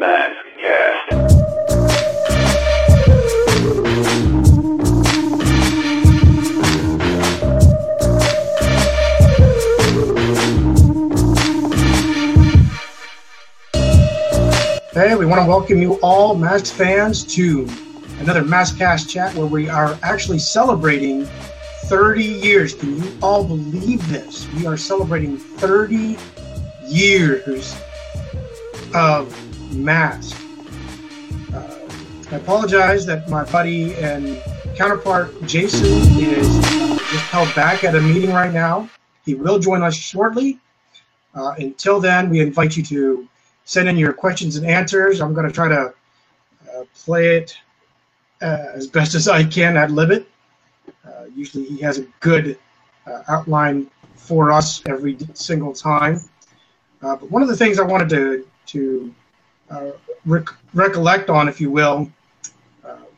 Maskcast. Hey, we want to welcome you all, Mask fans, to another Maskcast chat where we are actually celebrating 30 years. Can you all believe this? We are celebrating 30 years of Mask. Uh, I apologize that my buddy and counterpart Jason is just held back at a meeting right now. He will join us shortly. Uh, until then, we invite you to send in your questions and answers. I'm going to try to uh, play it uh, as best as I can ad lib it. Uh, usually, he has a good uh, outline for us every single time. Uh, but one of the things I wanted to to uh, rec- recollect on, if you will,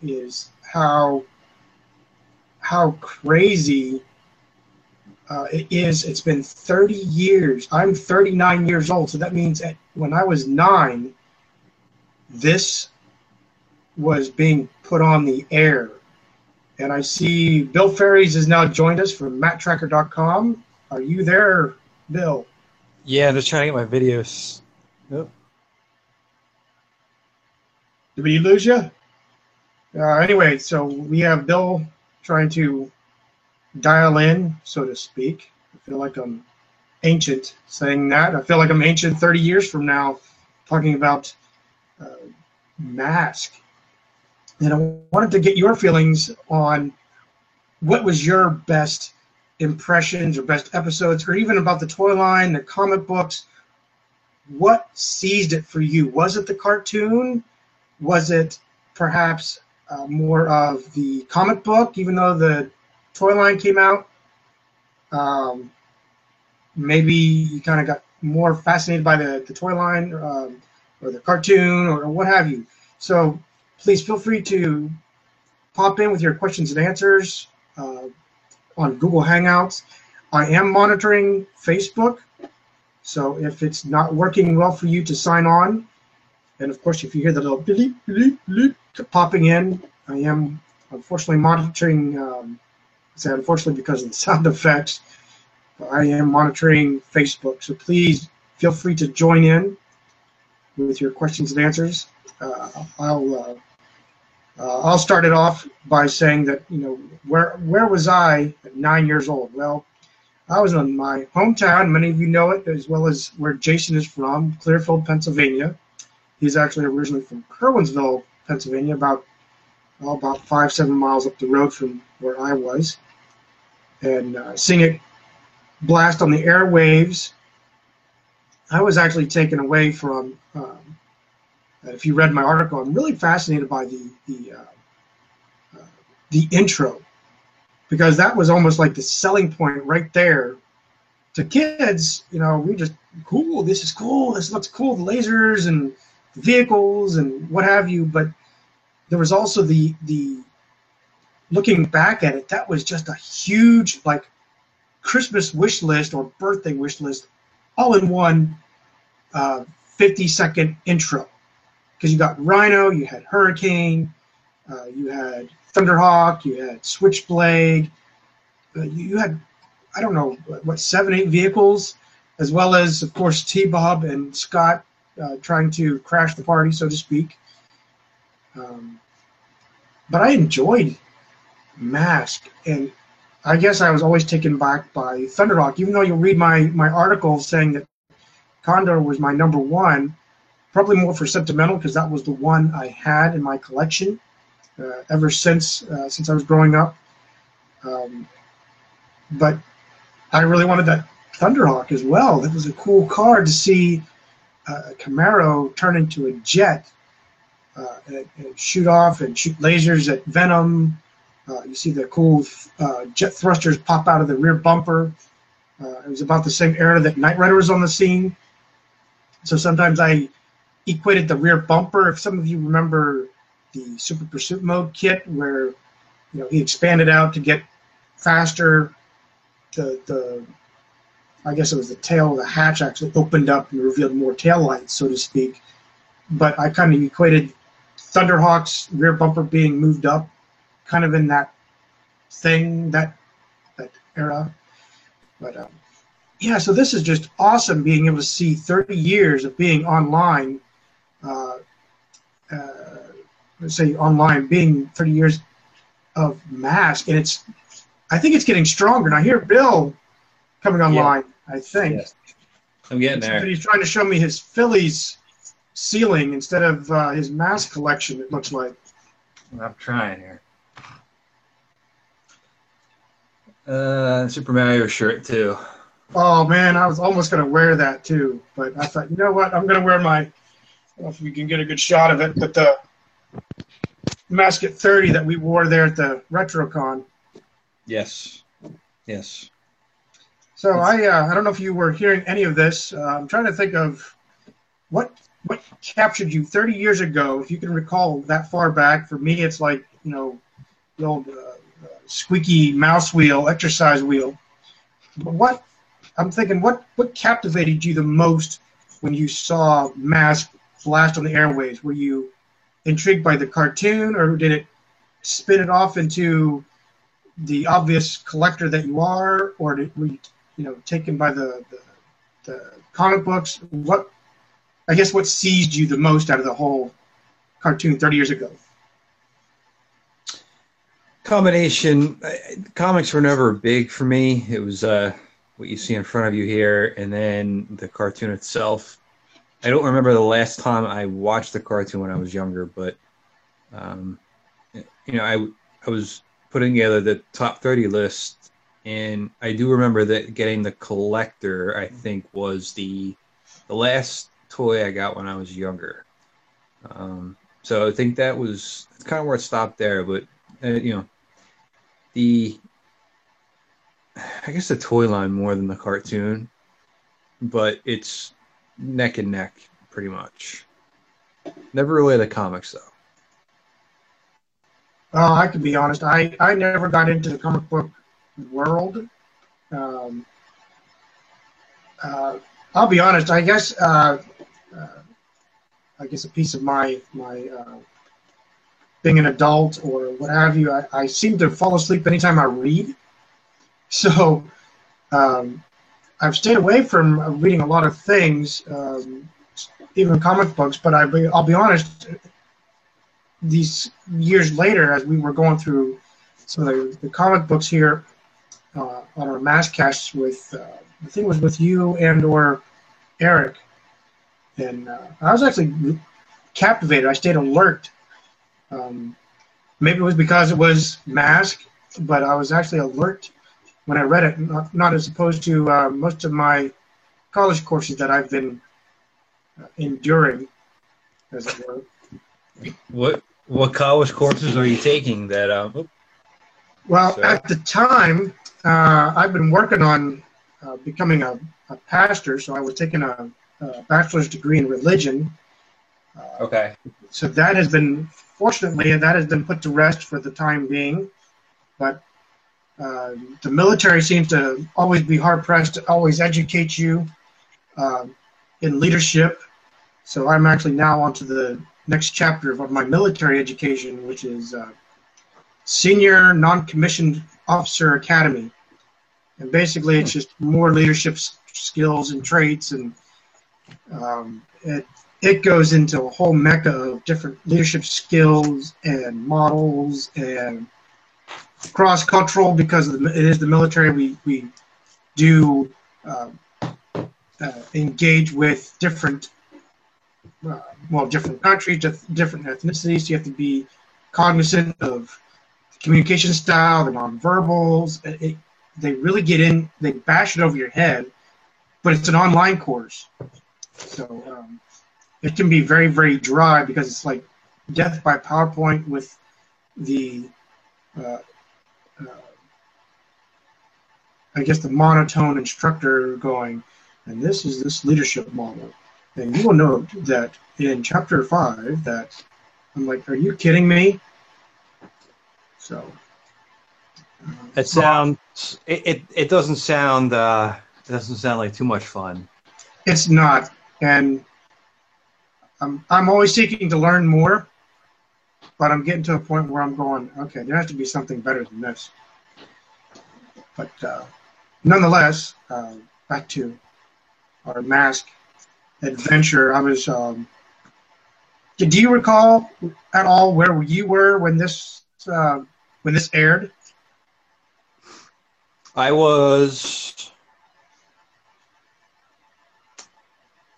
is how how crazy uh, it is. It's been 30 years. I'm 39 years old, so that means at, when I was nine, this was being put on the air. And I see Bill Ferries has now joined us from MattTrakker.com. Are you there, Bill? Yeah, I'm just trying to get my videos. Nope. Did we lose you? Uh, anyway, so we have Bill trying to dial in, so to speak. I feel like I'm ancient saying that. I feel like I'm ancient 30 years from now talking about uh, mask. And I wanted to get your feelings on what was your best impressions or best episodes, or even about the toy line, the comic books. What seized it for you? Was it the cartoon? Was it perhaps uh, more of the comic book, even though the toy line came out, um, maybe you kind of got more fascinated by the, the toy line um, or the cartoon or, what have you. So please feel free to pop in with your questions and answers uh, on Google Hangouts. I am monitoring Facebook, so if it's not working well for you to sign on, and of course if you hear the little bleep, bleep, bleep popping in, I am unfortunately monitoring um, say unfortunately because of the sound effects, I am monitoring Facebook. So please feel free to join in with your questions and answers. Uh, I'll uh, uh, I'll start it off by saying that you know where where was I at nine years old? Well, I was in my hometown. Many of you know it as well as where Jason is from, Clearfield, Pennsylvania. He's actually originally from Curwensville, Pennsylvania, about well, about five seven miles up the road from where I was and uh, seeing it blast on the airwaves, I was actually taken away from. Um, if you read my article, I'm really fascinated by the the uh, uh, the intro because that was almost like the selling point right there. To kids, you know, we just cool. This is cool. This looks cool. The lasers and vehicles and what have you. But there was also the the looking back at it, that was just a huge like Christmas wish list or birthday wish list, all in one uh, 50 second intro. Because you got Rhino, you had Hurricane, uh, you had Thunderhawk, you had Switchblade, uh, you, you, had I don't know what seven eight vehicles, as well as of course T Bob and Scott uh, trying to crash the party, so to speak. Um, but I enjoyed mask. And I guess I was always taken back by Thunderhawk, even though you read my, my article saying that Condor was my number one, probably more for sentimental because that was the one I had in my collection uh, ever since uh, since I was growing up. Um, but I really wanted that Thunderhawk as well. It was a cool card to see a Camaro turn into a jet uh, and, and, shoot off and shoot lasers at Venom uh, you see the cool uh, jet thrusters pop out of the rear bumper. Uh, it was about the same era that Knight Rider was on the scene. So sometimes I equated the rear bumper. If some of you remember the Super Pursuit Mode kit, where you know he expanded out to get faster, the the I guess it was the tail of the hatch actually opened up and revealed more tail lights, so to speak. but I kind of equated Thunderhawk's rear bumper being moved up, kind of in that thing that that era. But um, yeah, so this is just awesome being able to see 30 years of being online. Uh, uh, let's say online, being 30 years of mask, and it's. I think it's getting stronger. And I hear Bill coming online. I think. Yes. I'm getting there. He's trying to show me his Phillies ceiling instead of uh, his mask collection. It looks like. I'm trying here. Uh, Super Mario shirt too. Oh man, I was almost gonna wear that too, but I thought, you know what? I'm gonna wear my. I don't know if we can get a good shot of it, but the mask at 30 that we wore there at the RetroCon. Yes. Yes. So I, uh, I don't know if you were hearing any of this. Uh, I'm trying to think of what what captured you 30 years ago, if you can recall that far back. For me, it's like you know, the old uh, squeaky mouse wheel, exercise wheel. But what I'm thinking, what what captivated you the most when you saw Mask flashed on the airways? Were you intrigued by the cartoon, or did it spin it off into the obvious collector that you are, or did, were you, you know, taken by the, the, the comic books? What, I guess, what seized you the most out of the whole cartoon 30 years ago? Combination. uh, Comics were never big for me. It was uh, what you see in front of you here, and then the cartoon itself. I don't remember the last time I watched the cartoon when I was younger, but um, you know, I I was putting together the top 30 list, and I do remember that getting the collector. I think was the the last toy I got when I was younger. Um, so I think that was kind of where it stopped there. But uh, you know, the I guess the toy line more than the cartoon, but it's neck and neck pretty much. Never really the comics though. Uh, I can be honest. I, I never got into the comic book world. Um, uh, I'll be honest. I guess uh, uh, I guess a piece of my my uh, being an adult or what have you. I, I seem to fall asleep anytime I read. So um, I've stayed away from reading a lot of things, um, even comic books. But I, I'll be honest these years later, as we were going through some of the, the comic books here on our Maskcasts with, uh, I think it was with you and or Eric, and uh, I was actually captivated. I stayed alert. Um, maybe it was because it was mask, but I was actually alert when I read it, not, not as opposed to uh, most of my college courses that I've been uh, enduring, as it were. What what college courses are you taking that Well, So- at the time, uh, I've been working on uh, becoming a, a pastor, so I was taking a, a bachelor's degree in religion. Uh, Okay. so that has been, fortunately, that has been put to rest for the time being. But uh, the military seems to always be hard pressed to always educate you uh, in leadership. So I'm actually now onto the next chapter of my military education, which is uh, Senior Non-Commissioned Officer Academy. And basically, it's just more leadership skills and traits, and um, it it goes into a whole mecca of different leadership skills and models and cross cultural because the, it is the military. We we do um, uh, engage with different uh, well different countries, different ethnicities. You have to be cognizant of communication style, the nonverbals. It, it, they really get in, they bash it over your head, but it's an online course. So um, it can be very, very dry because it's like death by PowerPoint with the, uh, uh, I guess, the monotone instructor going, and this is this leadership model. And you will note that in chapter five, that I'm like, are you kidding me? So. It sounds it, it, it doesn't sound uh it doesn't sound like too much fun. It's not, and I'm I'm always seeking to learn more, but I'm getting to a point where I'm going, okay, there has to be something better than this. But uh, nonetheless, uh, back to our mask adventure. I was. Um, do you recall at all where you were when this uh, when this aired? I was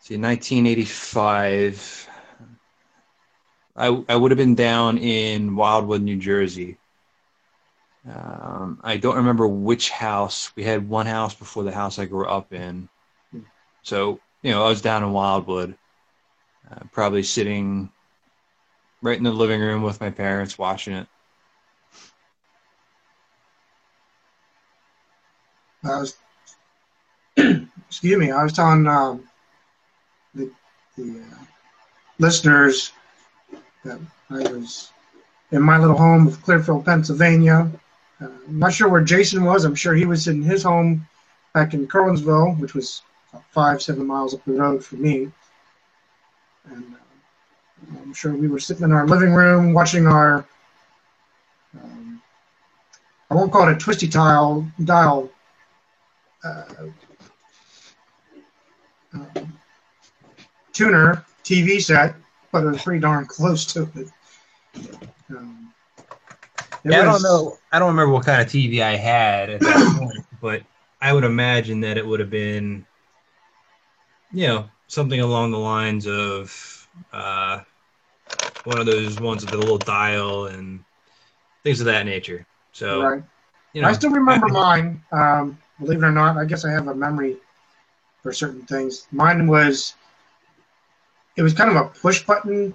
see 1985. I I would have been down in Wildwood, New Jersey. Um, I don't remember which house. We had one house before the house I grew up in. So, you know, I was down in Wildwood, uh, probably sitting right in the living room with my parents watching it. Was, excuse me, I was telling um, the, the uh, listeners that I was in my little home of Clearfield, Pennsylvania. Uh, I'm not sure where Jason was. I'm sure he was in his home back in Curwensville, which was five, seven miles up the road from me. And uh, I'm sure we were sitting in our living room watching our, um, I won't call it a twisty tile dial um, tuner TV set, but it was pretty darn close to it. Um, it yeah, was, I don't know. I don't remember what kind of TV I had at that point, but I would imagine that it would have been, you know, something along the lines of uh, one of those ones with the little dial and things of that nature. So, right. you know, I still remember mine. Um, believe it or not, I guess I have a memory for certain things. Mine was it was kind of a push button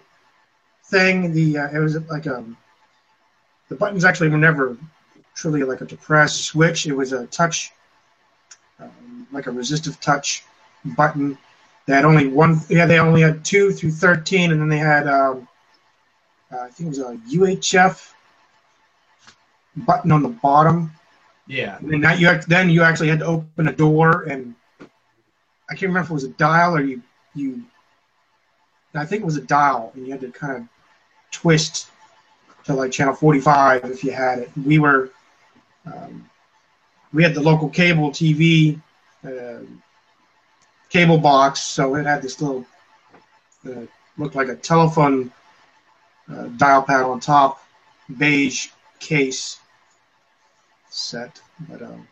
thing. The uh, it was like um, the buttons actually were never truly like a depressed switch. It was a touch, um, like a resistive touch button. They had only one. Yeah, they only had two through thirteen, and then they had um, uh, I think it was a UHF button on the bottom yeah. And then you then you actually had to open a door and I can't remember if it was a dial or you you I think it was a dial and you had to kind of twist to like channel 45 if you had it. We were um, we had the local cable TV uh, cable box, so it had this little uh, looked like a telephone uh, dial pad on top, beige case set. But um,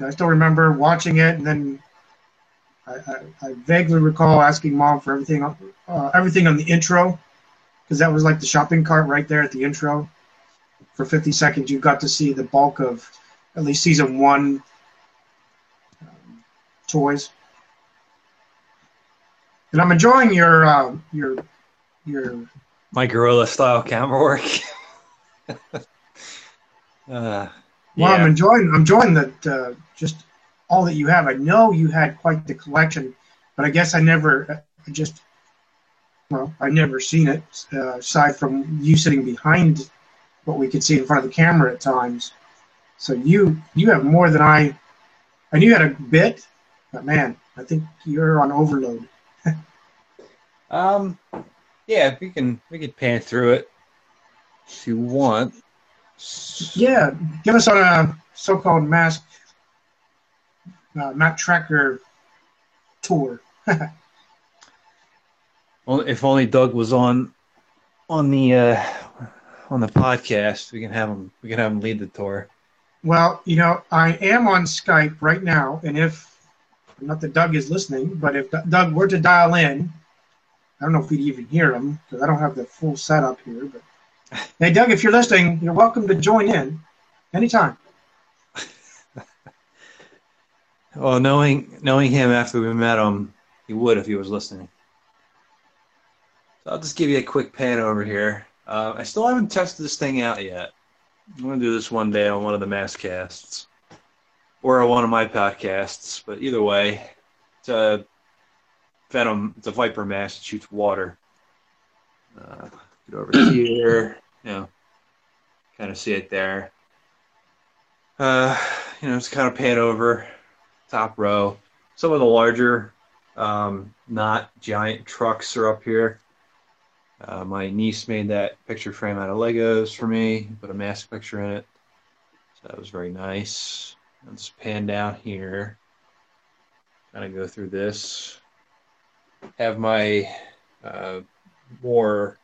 I still remember watching it, and then I, I, I vaguely recall asking mom for everything, uh, everything on the intro, because that was like the shopping cart right there at the intro. For 50 seconds, you got to see the bulk of at least season one um, toys. And I'm enjoying your uh, your your my gorilla style camera work. Uh, well, yeah. I'm enjoying. I'm enjoying that. Uh, just all that you have. I know you had quite the collection, but I guess I never I just. Well, I've never seen it uh, aside from you sitting behind what we could see in front of the camera at times. So you you have more than I. I knew you had a bit, but man, I think you're on overload. um, yeah, we can we can pan through it if you want. Yeah, give us on a so-called mask uh, Matt Trakker tour. well, if only Doug was on on the uh, on the podcast, we can have him. We can have him lead the tour. Well, you know, I am on Skype right now, and if not that Doug is listening, but if Doug were to dial in, I don't know if we'd even hear him because I don't have the full setup here, but Hey, Doug, if you're listening, you're welcome to join in anytime. well, knowing knowing him after we met him, he would if he was listening. So I'll just give you a quick pan over here. Uh, I still haven't tested this thing out yet. I'm to do this one day on one of the Maskcasts or on one of my podcasts. But either way, it's a Venom, it's a Viper mask that shoots water. Uh, Over here, you know, kind of see it there. Uh, you know, just kind of pan over top row. Some of the larger Um, not giant trucks are up here. Uh, my niece made that picture frame out of Legos for me, put a mask picture in it. So that was very nice. Let's pan down here. Kind of go through this. Have my uh, more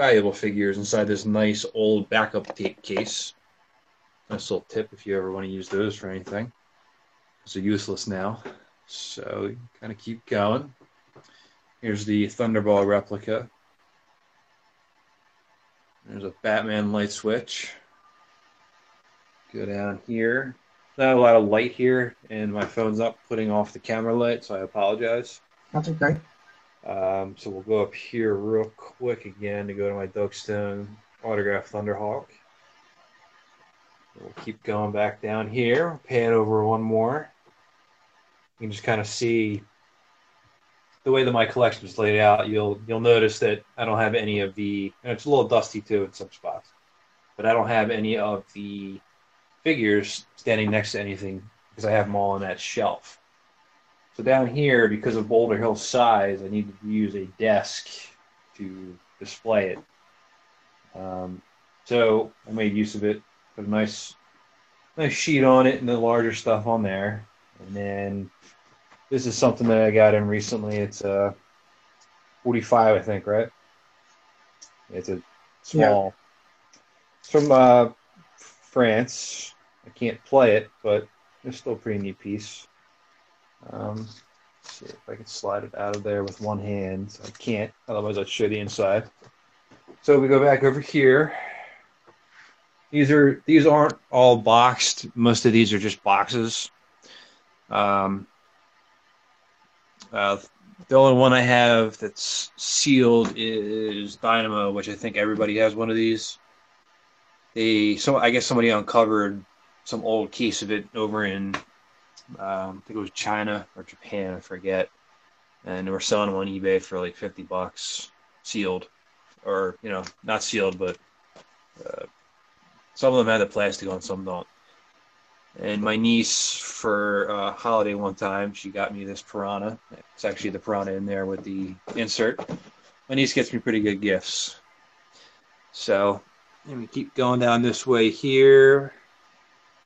valuable figures inside this nice old backup tape case. Nice little tip if you ever want to use those for anything. Those are useless now. So kind of keep going. Here's the Thunderball replica. There's a Batman light switch. Go down here. Not a lot of light here, and my phone's not putting off the camera light, so I apologize. That's okay. Um, so we'll go up here real quick again to go to my Doug Stone autograph Thunderhawk. We'll keep going back down here, pan over one more. You can just kind of see the way that my collection is laid out. You'll you'll notice that I don't have any of the, and it's a little dusty too in some spots, but I don't have any of the figures standing next to anything because I have them all on that shelf. So down here, because of Boulder Hill's size, I need to use a desk to display it. Um, so I made use of it. Put a nice, nice sheet on it and the larger stuff on there. And then this is something that I got in recently. It's a 45, I think, right? It's a small. It's from uh, France. I can't play it, but it's still a pretty neat piece. Um, see if I can slide it out of there with one hand. I can't, otherwise I'd show the inside. So we go back over here. These are these aren't all boxed. Most of these are just boxes. Um, uh, the only one I have that's sealed is Dynamo, which I think everybody has one of these. They so I guess somebody uncovered some old case of it over in um, I think it was China or Japan, I forget. And they were selling them on eBay for like 50 bucks, sealed. Or, you know, not sealed, but uh, some of them had the plastic on, some don't. And my niece, for uh, holiday one time, she got me this piranha. It's actually the piranha in there with the insert. My niece gets me pretty good gifts. So, let me keep going down this way here.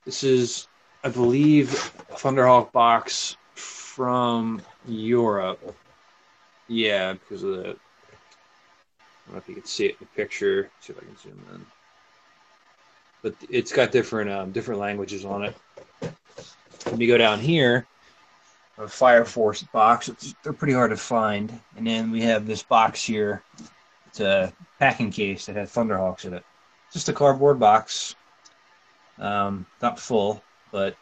This is I believe, Thunderhawk box from Europe. Yeah, because of the. I don't know if you can see it in the picture. Let's see if I can zoom in. But it's got different um, different languages on it. When you go down here, a Fire Force box. they're pretty hard to find. And then we have this box here. It's a packing case that had Thunderhawks in it. Just a cardboard box. Um, not full but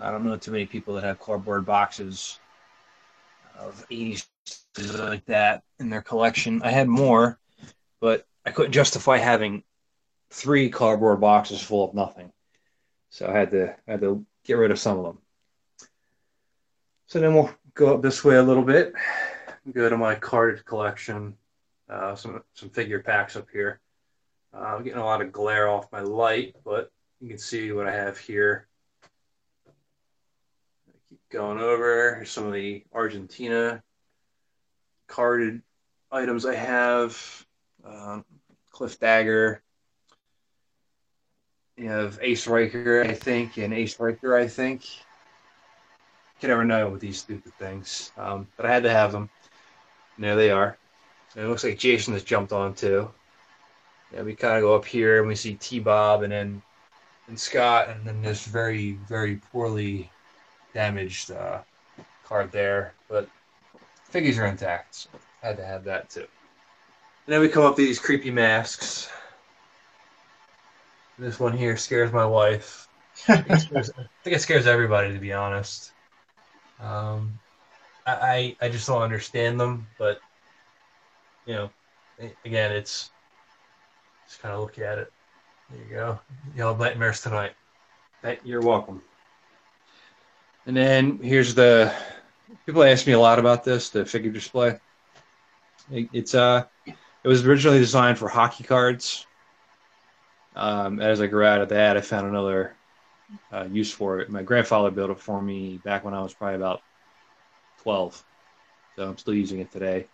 I don't know too many people that have cardboard boxes of 80s like that in their collection. I had more, but I couldn't justify having three cardboard boxes full of nothing. So I had to I had to get rid of some of them. So then we'll go up this way a little bit. Go to my carded collection. Uh, some some figure packs up here. Uh, I'm getting a lot of glare off my light, but you can see what I have here. Going over Here's some of the Argentina carded items I have. Um, Cliff Dagger. You have Ace Riker, I think, and Ace Riker, I think. Can never know with these stupid things. Um, but I had to have them. And there they are. And it looks like Jason has jumped on too. Yeah, we kind of go up here and we see T Bob and then and Scott, and then this very, very poorly damaged uh, card there, but figures are intact. So had to have that too. And then we come up to these creepy masks. This one here scares my wife. I think it scares, think it scares everybody, to be honest. Um, I, I just don't understand them, but you know, again, it's just kind of look at it. There you go. Y'all nightmares tonight. You're welcome. And then here's the people ask me a lot about this, the figure display. It, it's uh it was originally designed for hockey cards. Um, as I grew out of that, I found another uh, use for it. My grandfather built it for me back when I was probably about 12. So I'm still using it today.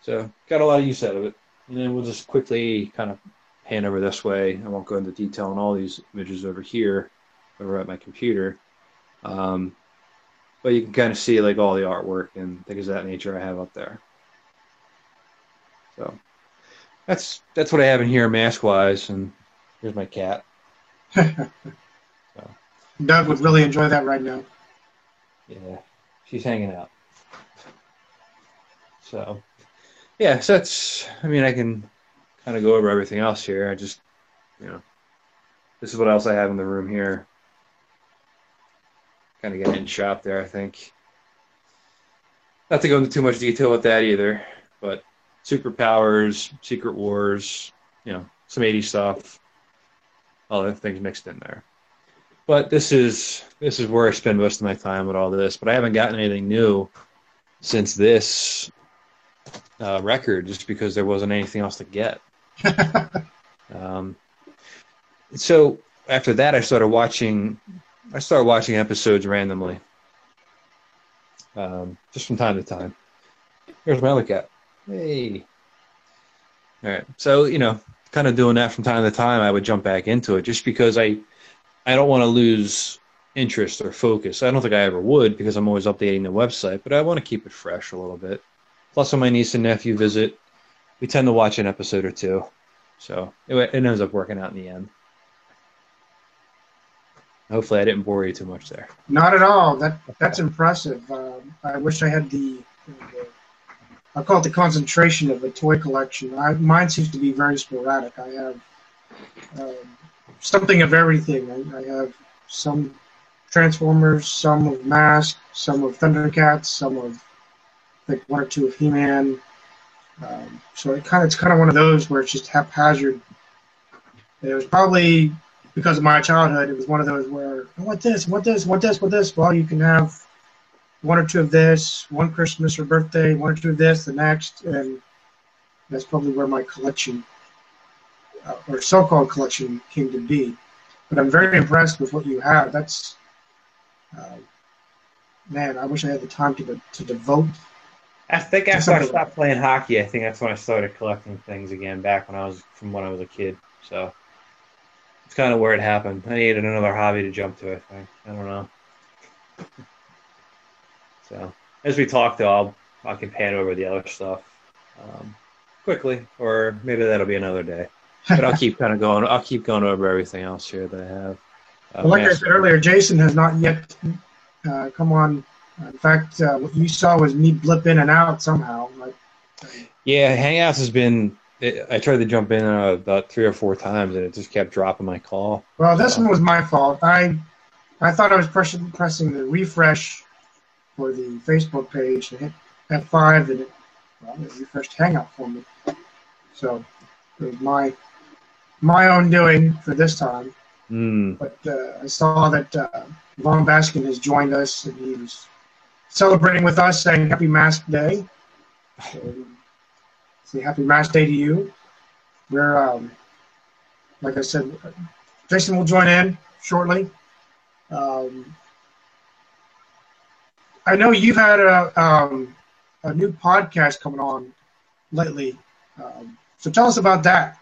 So got a lot of use out of it. And then we'll just quickly kind of pan over this way. I won't go into detail on all these images over here, over at my computer. Um, but you can kind of see like all the artwork and things of that nature I have up there. So that's that's what I have in here mask wise, and here's my cat. Doug would really enjoy that right now. Yeah, she's hanging out. So, yeah, so that's. I mean, I can kind of go over everything else here. I just, you know, this is what else I have in the room here. Kind of getting in shop there, I think. Not to go into too much detail with that either, but superpowers, secret wars, you know, some 80s stuff, all the things mixed in there. But this is this is where I spend most of my time with all this. But I haven't gotten anything new since this uh, record, just because there wasn't anything else to get. um, so after that, I started watching. I start watching episodes randomly, um, just from time to time. Here's my other cat. Hey. All right. So you know, kind of doing that from time to time. I would jump back into it just because I, I don't want to lose interest or focus. I don't think I ever would because I'm always updating the website, but I want to keep it fresh a little bit. Plus, when my niece and nephew visit, we tend to watch an episode or two. So it, it ends up working out in the end. Hopefully, I didn't bore you too much there. Not at all. That that's impressive. Um, I wish I had the, the I call it the concentration of a toy collection. I, mine seems to be very sporadic. I have um, something of everything. I, I, have some Transformers, some of Mask, some of Thundercats, some of like one or two of He-Man. Um, so it kind of it's kind of one of those where it's just haphazard. It was probably because of my childhood. It was one of those where I want this, I want this, I want this, I want this. Well, you can have one or two of this, one Christmas or birthday, one or two of this, the next, and that's probably where my collection, uh, or so-called collection, came to be. But I'm very impressed with what you have. That's, uh, man, I wish I had the time to to devote. I think after I stopped playing hockey, I think that's when I started collecting things again. Back when I was from when I was a kid, so it's kind of where it happened. I needed another hobby to jump to. I think I don't know. So as we talk, though, I'll I can pan over the other stuff um, quickly, or maybe that'll be another day. But I'll keep kind of going. I'll keep going over everything else here that I have. Uh, well, like I said earlier, Jason has not yet uh, come on. In fact, uh, what you saw was me blip in and out somehow. Like, yeah, Hangouts has been. It, I tried to jump in uh, about three or four times, and it just kept dropping my call. Well, this one was my fault. I I thought I was pressing pressing the refresh for the Facebook page and hit F5 and it, well, it refreshed Hangout for me. So it was my my own doing for this time. Mm. But uh, I saw that uh, Vaughn Baskin has joined us and he was celebrating with us saying Happy Mask Day. So, say Happy Mask Day to you. We're, um, like I said, Jason will join in shortly. Um, I know you've had a um, a new podcast coming on lately. Um, so tell us about that.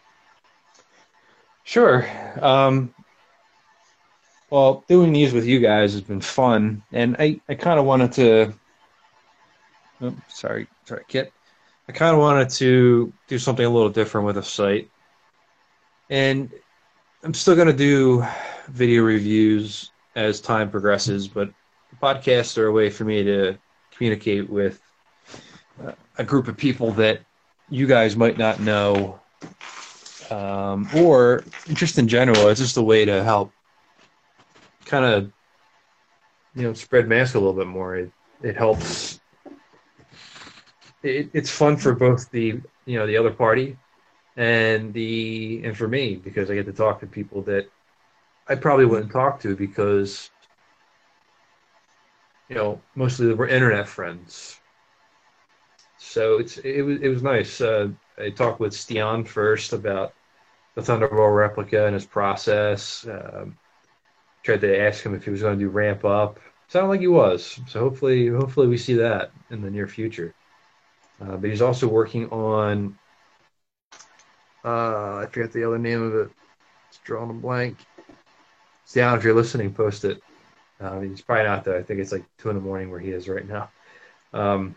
Sure. Um, well, doing these with you guys has been fun, and I, I kind of wanted to. Oh, sorry, sorry, Kit. I kind of wanted to do something a little different with the site, and I'm still going to do video reviews as time progresses, but podcasts are a way for me to communicate with uh, a group of people that you guys might not know, um, or just in general, it's just a way to help kind of you know spread mask a little bit more. It it helps. It, it's fun for both the you know the other party and the and for me because I get to talk to people that I probably wouldn't talk to because you know, mostly we're internet friends. So it's it was it was nice. Uh, I talked with Stian first about the Thunderbolt replica and his process. Um, tried to ask him if he was going to do ramp up, sounded like he was. So hopefully, hopefully we see that in the near future. Uh, but he's also working on. Uh, I forget the other name of it. It's drawing a blank. Down if you're listening, post it. Uh, he's probably not though. I think it's like two in the morning where he is right now. Um,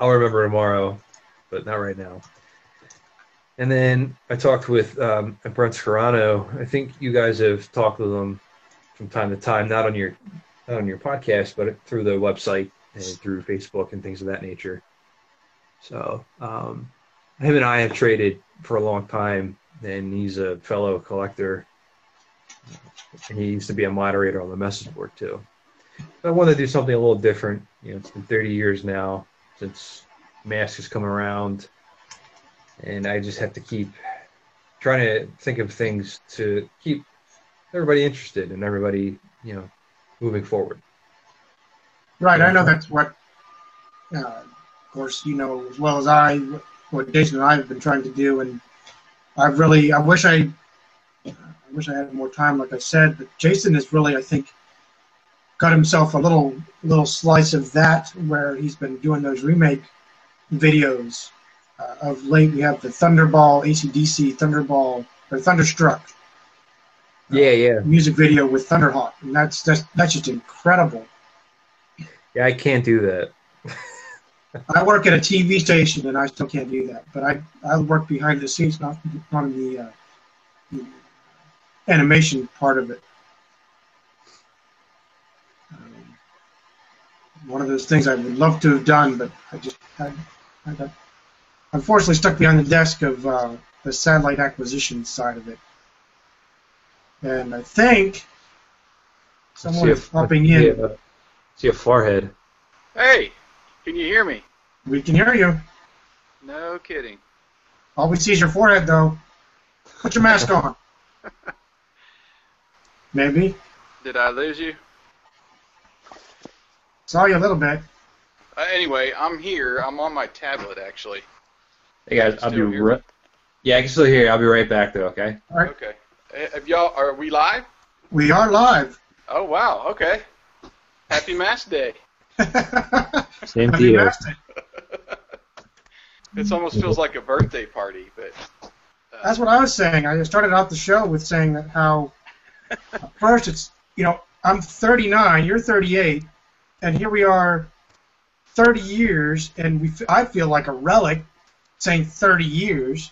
I'll remember tomorrow, but not right now. And then I talked with um, Brent Scarano. I think you guys have talked with him from time to time, not on your not on your podcast, but through the website through Facebook and things of that nature. So um, him and I have traded for a long time, and he's a fellow collector. And he used to be a moderator on the message board too. So I want to do something a little different. You know, it's been 30 years now since Mask has come around, and I just have to keep trying to think of things to keep everybody interested and everybody, you know, moving forward. Right. I know that's what, uh, of course, you know as well as I what Jason and I have been trying to do, and I've really I wish I I wish I had more time, like I said, but Jason has really I think got himself a little little slice of that where he's been doing those remake videos. Uh, of late, we have the Thunderball ACDC Thunderball or Thunderstruck. Yeah, yeah. Music video with Thunderhawk, and that's that's that's just incredible. Yeah, I can't do that. I work at a TV station and I still can't do that. But I, I work behind the scenes, not on the, uh, the animation part of it. Um, one of those things I would love to have done, but I just I, I got unfortunately stuck behind the desk of uh, the satellite acquisition side of it. And I think someone is popping in. See a, see a forehead. Hey, can you hear me? We can hear you. No kidding. All we see is your forehead, though. Put your mask on. Maybe. Did I lose you? Saw you a little bit. Uh, anyway, I'm here. I'm on my tablet, actually. Hey guys, I'll be right. Yeah, I can still hear you. I'll be right back though. Okay. All right. Okay. Uh, Have y'all? Are we live? We are live. Oh wow. Okay. Happy Mass Day. Same to Happy you. Mask Day. This almost feels like a birthday party, but uh, That's what I was saying. I started out the show with saying that how first it's you know I'm 39, you're 38, and here we are, 30 years, and we f- I feel like a relic saying 30 years,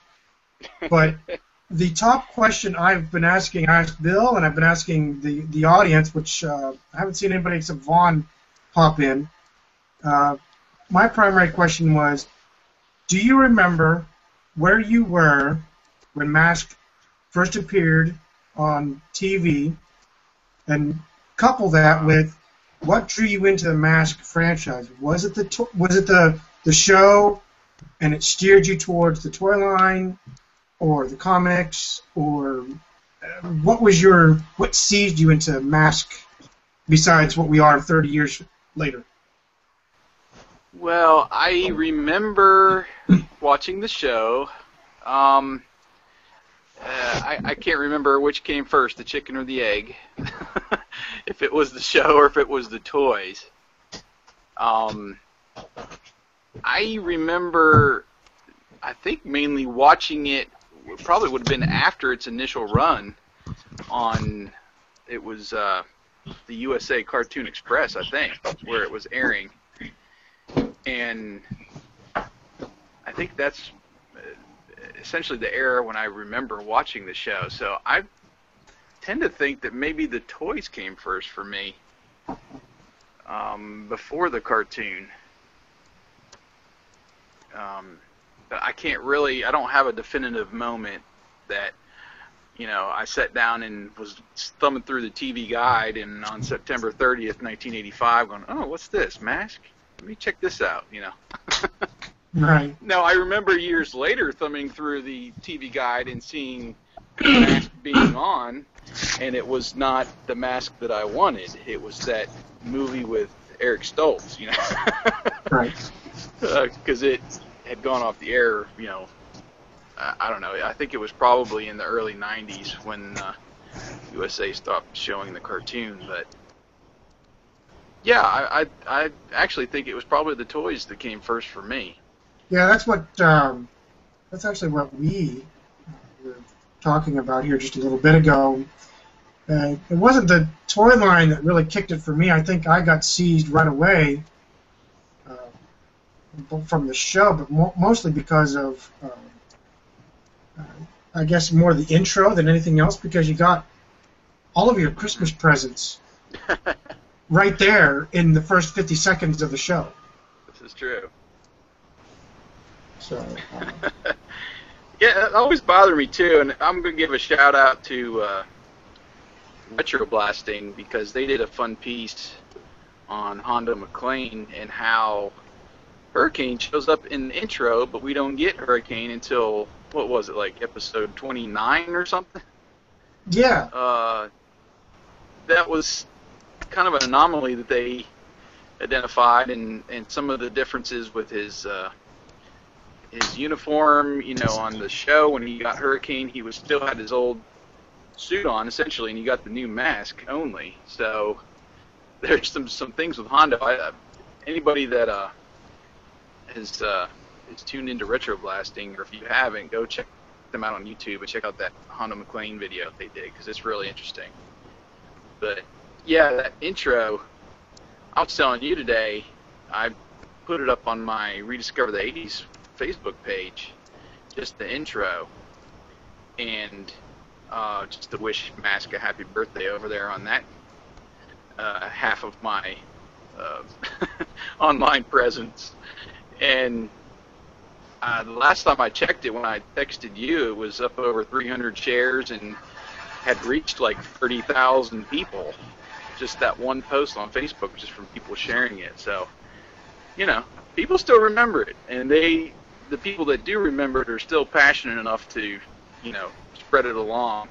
but the top question I've been asking, I asked Bill, and I've been asking the the audience, which uh, I haven't seen anybody except Vaughn pop in. Uh, my primary question was, do you remember where you were when Mask first appeared on TV, and couple that with what drew you into the Mask franchise? Was it the was it the the show, and it steered you towards the toy line, or the comics, or uh, what was your what seized you into Mask? Besides what we are 30 years later. well, I remember watching the show. Um, uh, I, I can't remember which came first, the chicken or the egg. if it was the show or if it was the toys. Um, I remember, I think mainly watching it. Probably would have been after its initial run on. It was uh, the USA Cartoon Express, I think, where it was airing, and I think that's uh, essentially the era when I remember watching the show. So I tend to think that maybe the toys came first for me um, before the cartoon. Um, I can't really, I don't have a definitive moment that, you know, I sat down and was thumbing through the TV guide and on September 30th, 1985, going, oh, what's this, Mask? Let me check this out, you know. Right. now I remember years later thumbing through the TV guide and seeing the mask being on, and it was not the mask that I wanted. It was that movie with Eric Stoltz, you know, Right. Uh, because it had gone off the air, you know. I I don't know. I think it was probably in the early '90s when uh, USA stopped showing the cartoon, but yeah, I, I I actually think it was probably the toys that came first for me. Yeah, that's what um, that's actually what we were talking about here just a little bit ago. Uh, it wasn't the toy line that really kicked it for me. I think I got seized right away from the show, but mo- mostly because of, uh, uh, I guess, more the intro than anything else, because you got all of your Christmas presents right there in the first 50 seconds of the show. This is true. So, uh, Yeah, it always bothered me too, and I'm gonna give a shout out to uh, Retro Blasting because they did a fun piece on Hondo MacLean and how Hurricane shows up in the intro, but we don't get Hurricane until what was it like episode 29 or something? yeah, Uh, that was kind of an anomaly that they identified, and and some of the differences with his. Uh, his uniform, you know, on the show when he got Hurricane, he was still had his old suit on essentially, and he got the new mask only. So there's some some things with Hondo. I, uh, anybody that uh, has uh, is tuned into retro blasting, or if you haven't, go check them out on YouTube and check out that Hondo MacLean video they did because it's really interesting. But yeah, that intro. I was telling you today, I put it up on my Rediscover the 80s Facebook page, just the intro, and uh, just to wish Mask a happy birthday over there on that uh, half of my uh, online presence. And uh, the last time I checked it, when I texted you, it was up over 300 shares and had reached like 30,000 people. Just that one post on Facebook, just from people sharing it. So, you know, people still remember it, and they, the people that do remember it, are still passionate enough to, you know, spread it along.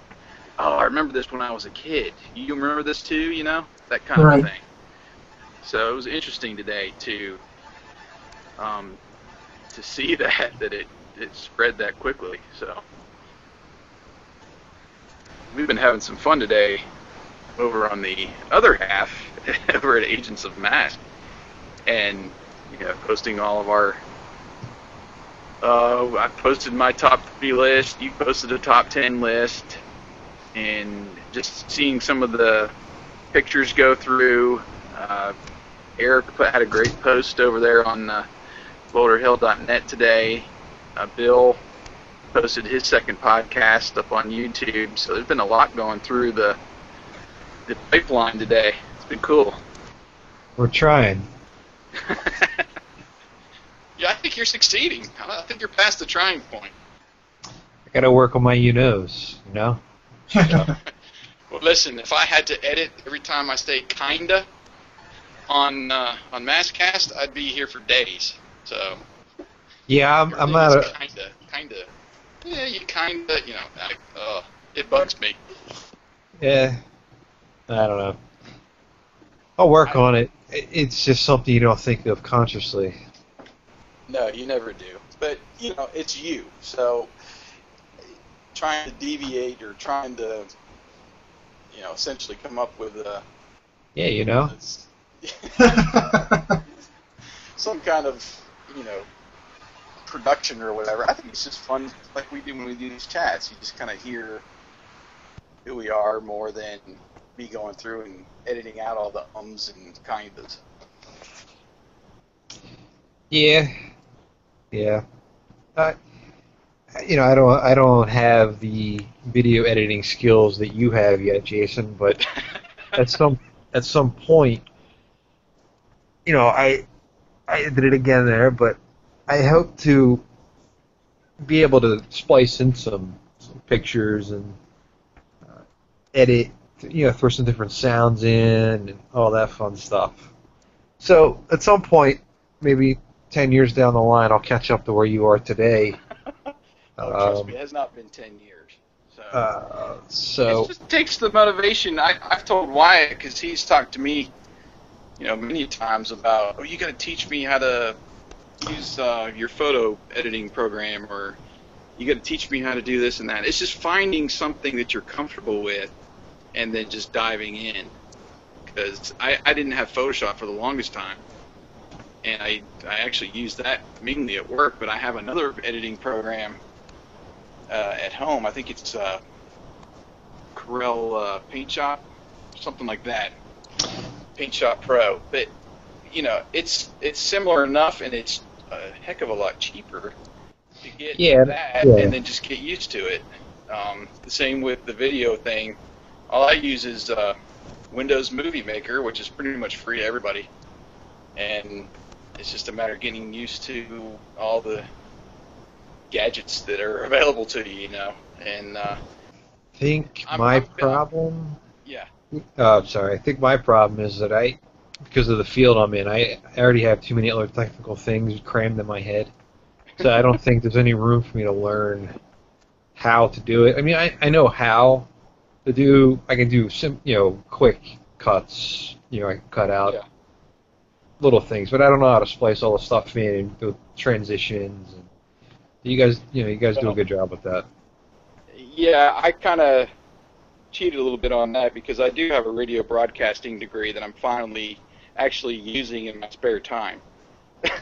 Oh, I remember this when I was a kid. You remember this too? You know, that kind Right. of thing. So it was interesting today to, um, to see that that it it spread that quickly. So we've been having some fun today over on the other half over at Agents of Mask, and you know, posting all of our. Uh, I posted my top three list. You posted a top ten list, and just seeing some of the pictures go through. Uh, Eric had a great post over there on uh, BoulderHill.net today. Uh, Bill posted his second podcast up on YouTube. So there's been a lot going through the the pipeline today. It's been cool. We're trying. yeah, I think you're succeeding. I think you're past the trying point. I gotta work on my you knows, you know? Well, listen, if I had to edit every time I say kinda on uh, on Maskcast, I'd be here for days. So Yeah, I'm, I'm not a. kinda, kinda. Yeah, you kinda, you know, I, uh, it bugs me. Yeah. I don't know. I'll work on it. It- It's just something you don't think of consciously. No, you never do. But you know, it's you. So trying to deviate or trying to, you know, essentially come up with a Yeah, you know? some kind of, you know, production or whatever. I think it's just fun, like we do when we do these chats. You just kind of hear who we are more than me going through and editing out all the ums and kindas. Yeah. Yeah. I, you know, I don't, I don't have the video editing skills that you have yet, Jason. But at some, at some point, you know, I, I did it again there, but I hope to be able to splice in some, some pictures and uh, edit, you know, throw some different sounds in and all that fun stuff. So at some point, maybe ten years down the line, I'll catch up to where you are today. Oh, trust Um, me, it has not been ten years. So. Uh, so it just takes the motivation. I, I've told Wyatt because he's talked to me, you know, many times about, oh, you got to teach me how to use uh, your photo editing program, or you got to teach me how to do this and that. It's just finding something that you're comfortable with, and then just diving in. because I, I didn't have Photoshop for the longest time, and I I actually used that mainly at work. But I have another editing program uh, at home. I think it's uh, Corel uh, Paint Shop, something like that. Paint Shop Pro, but you know it's it's similar enough, and it's a heck of a lot cheaper to get Yeah, that, yeah. and then just get used to it. Um, the same with the video thing. All I use is uh, Windows Movie Maker, which is pretty much free to everybody, and it's just a matter of getting used to all the gadgets that are available to you, you know. And uh, I think I'm- my I'm- problem. Oh, I'm sorry. I think my problem is that I, because of the field I'm in, I, I already have too many other technical things crammed in my head. So I don't think there's any room for me to learn how to do it. I mean, I, I know how to do. I can do sim, you know, quick cuts. You know, I can cut out Yeah. little things, but I don't know how to splice all the stuff in and do transitions. And you guys, you know, you guys do a good job with that. yeah, I kind of cheated a little bit on that because I do have a radio broadcasting degree that I'm finally actually using in my spare time.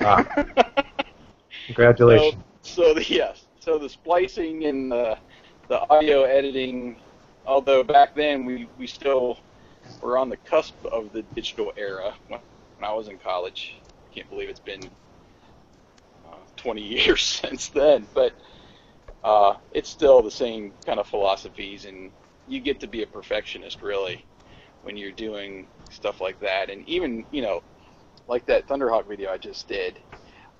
Ah. Congratulations. So the yes, so the splicing and the the audio editing, although back then we we still were on the cusp of the digital era when, when I was in college. I can't believe it's been uh, 20 years since then, but uh, it's still the same kind of philosophies, and you get to be a perfectionist really when you're doing stuff like that, and even you know, like that Thunderhawk video I just did.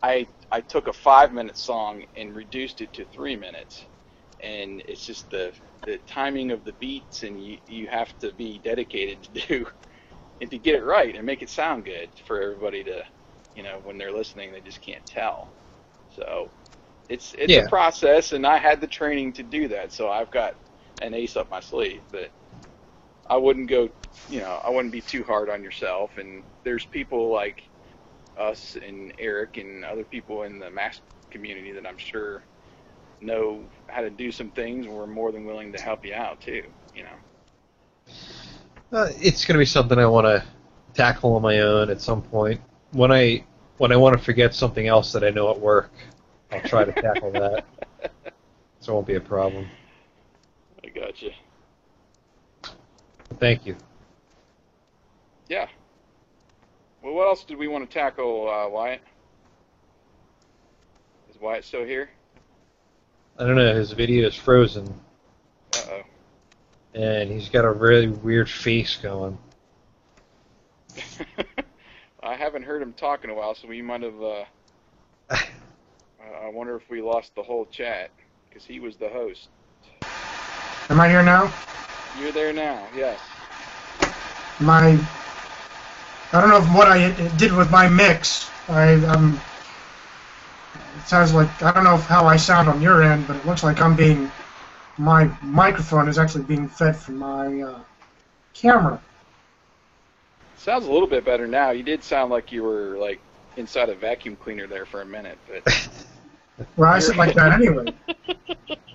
I I took a five minute song and reduced it to three minutes, and it's just the the timing of the beats, and you you have to be dedicated to do and to get it right and make it sound good for everybody to, you know, when they're listening, they just can't tell. So it's it's Yeah. a process, and I had the training to do that, so I've got an ace up my sleeve. But I wouldn't go, you know, I wouldn't be too hard on yourself. And there's people like us and Eric and other people in the mask community that I'm sure know how to do some things and we're more than willing to help you out too, you know. Uh, it's going to be something I want to tackle on my own at some point. When I when I want to forget something else that I know at work, I'll try to tackle that. So it won't be a problem. I got you. Thank you. Yeah. Well, what else did we want to tackle, uh, Wyatt? Is Wyatt still here? I don't know. His video is frozen, Uh oh. and he's got a really weird face going. I haven't heard him talk in a while, so we might have. Uh, I wonder if we lost the whole chat because he was the host. Am I here now? You're there now, yes. My, I don't know if what I did with my mix. I um, it sounds like I don't know if how I sound on your end, but it looks like I'm being, my microphone is actually being fed from my uh, camera. Sounds a little bit better now. You did sound like you were like inside a vacuum cleaner there for a minute, but Well, I sit like that anyway.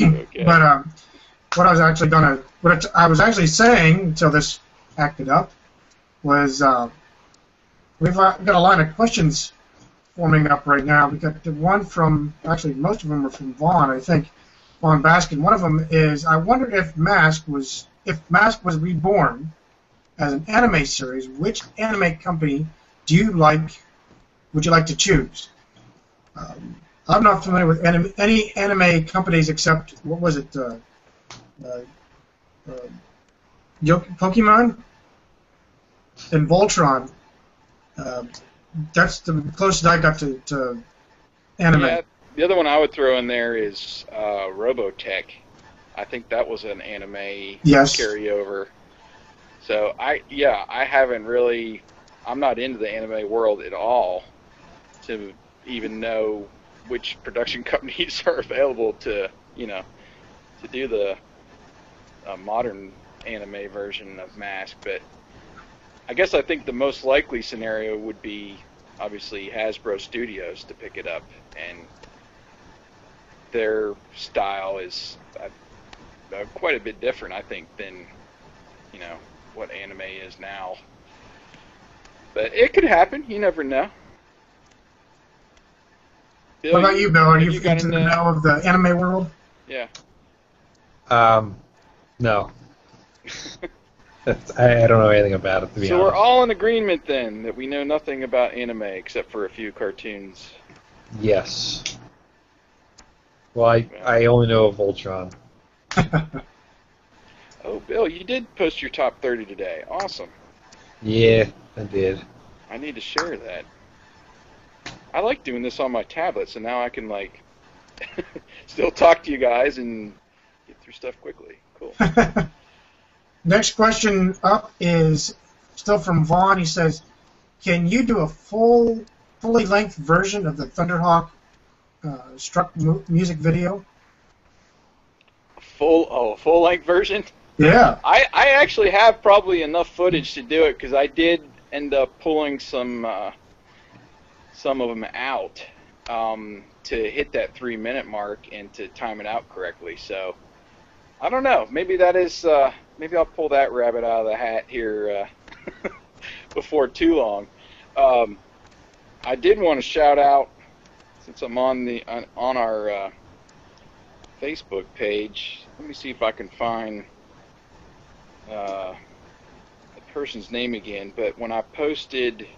okay. But um, what I was actually gonna, what I was actually saying until this acted up, was uh, we've uh, got a line of questions forming up right now. We got the one from, actually most of them are from Vaughn, I think, Vaughn Baskin. One of them is, I wonder if Mask was, if Mask was reborn as an anime series, which anime company do you like, would you like to choose? Um, I'm not familiar with anime, any anime companies except what was it? Uh, uh, uh, Pokemon and Voltron. Uh, that's the closest I got to, to anime. Yeah, the other one I would throw in there is uh, Robotech. I think that was an anime Yes. carryover. So I yeah, I haven't really I'm not into the anime world at all to even know which production companies are available to, you know, to do the uh, modern anime version of Mask, but I guess I think the most likely scenario would be obviously Hasbro Studios to pick it up, and their style is uh, uh, quite a bit different, I think, than you know what anime is now. But it could happen. You never know. Bill, What about you, Bill? Are you, you got into the know of the anime world? Yeah. Um, no. I, I don't know anything about it to be So we're all in agreement then that we know nothing about anime except for a few cartoons. Yes. Well, I, I only know of Voltron. Oh, Bill, you did post your top 30 today. Awesome. Yeah, I did. I need to share that. I like doing this on my tablet, so now I can like still talk to you guys and get through stuff quickly. Cool. Next question up is still from Vaughn. He says, "Can you do a full, fully length version of the Thunderhawk uh, struck mu- music video?" Full oh, full length version. Yeah. I I actually have probably enough footage to do it because I did end up pulling some uh, some of them out um, to hit that three minute mark and to time it out correctly. So I don't know. Maybe that is. Uh, maybe I'll pull that rabbit out of the hat here uh, before too long. Um, I did want to shout out since I'm on the on, our uh, Facebook page. Let me see if I can find uh, the person's name again, but when I posted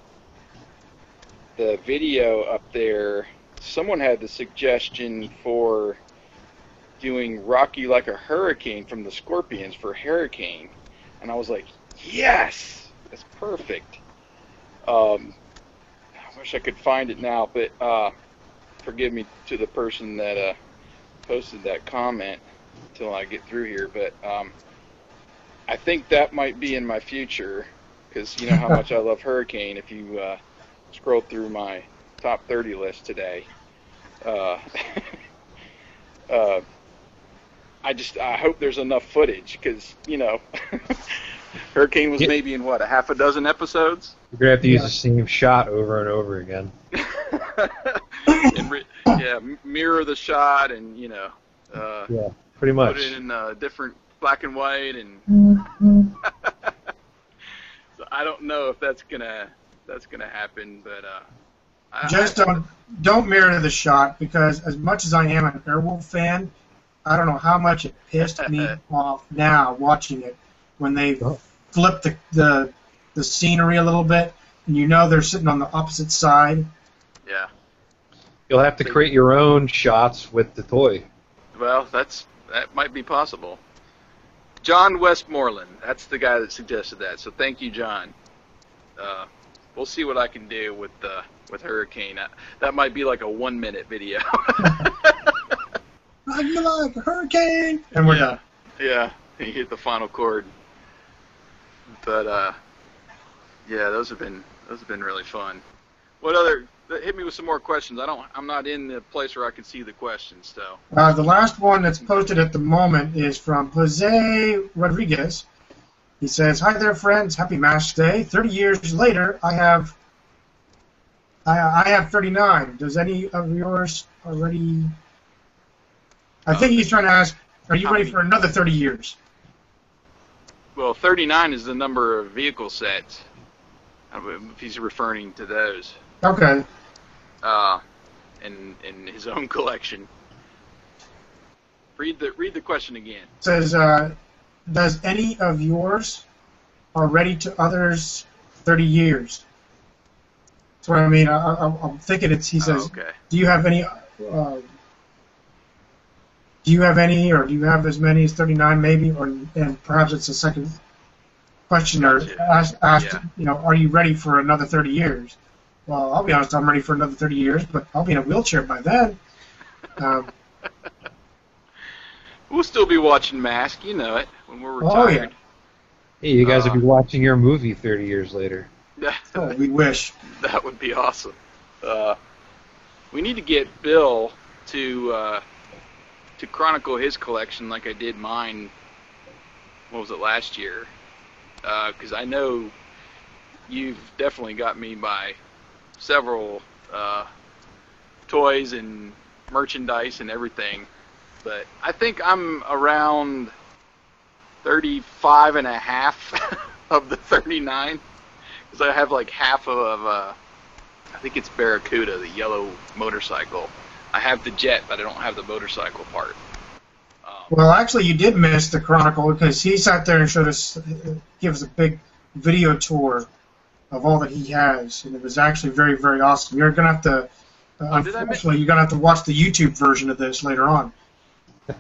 the video up there, someone had the suggestion for doing Rock You Like a Hurricane from the Scorpions for Hurricane. And I was like, yes! That's perfect. Um, I wish I could find it now, but uh, forgive me to the person that uh, posted that comment until I get through here. But um, I think that might be in my future because you know how much I love Hurricane. If you uh, scroll through my top 30 list today, uh, uh, I just I hope there's enough footage because you know Hurricane was Yeah. maybe in what a half a dozen episodes. You're gonna have to use Yeah. the same shot over and over again. and re- yeah, mirror the shot and you know uh, Yeah, pretty much. put it in uh, different black and white and so I don't know if that's gonna that's gonna happen, but uh, I, Just don't don't mirror the shot because as much as I am an Airwolf fan, I don't know how much it pissed me off now watching it when they Oh. flip the, the the scenery a little bit and you know they're sitting on the opposite side. yeah. You'll have to create your own shots with the toy. Well, that's that might be possible. John Westmoreland, that's the guy that suggested that. So thank you, John. Uh, we'll see what I can do with uh, with Hurricane. Uh, that might be like a one minute video. I feel like hurricane, and we're Yeah. done. yeah, he hit the final chord. But uh, yeah, those have been those have been really fun. What other? Hit me with some more questions. I don't. I'm not in the place where I can see the questions. So Uh, the last one that's posted at the moment is from Jose Rodriguez. He says, "Hi there, friends. Happy Mash Day. Thirty years later, I have I, I have 39. Does any of yours already? I think he's trying to ask, are you ready for another 30 years? Well, 39 is the number of vehicle sets. I don't know If he's referring to those, Okay. uh, in in his own collection. Read the read the question again. says, uh, does any of yours already to others 30 years? That's what I mean. I, I, I'm thinking it's. He Oh, says, okay. do you have any? Uh, do you have any, or do you have as many as 39, maybe? Or and perhaps it's a second question or Gotcha. asked, asked Yeah. you know, are you ready for another 30 years? Well, I'll be honest, I'm ready for another 30 years, but I'll be in a wheelchair by then. Um, We'll still be watching Mask, you know it, when we're Oh, yeah. Hey, you guys Uh, will be watching your movie 30 years later. oh, we wish. That would be awesome. Uh, we need to get Bill to uh, to chronicle his collection like I did mine. What was it last year? Because I know you've definitely got me by several uh, toys and merchandise and everything. But I think I'm around 35 and a half of the 39 because I have like half of uh, I think it's Barracuda, the yellow motorcycle. I have the jet, but I don't have the motorcycle part. Um, Well, actually, you did miss the Chronicle because he sat there and showed us, uh, give us a big video tour of all that he has, and it was actually very, very awesome. You're gonna have to, uh, Oh, did miss- unfortunately, you're gonna have to watch the YouTube version of this later on.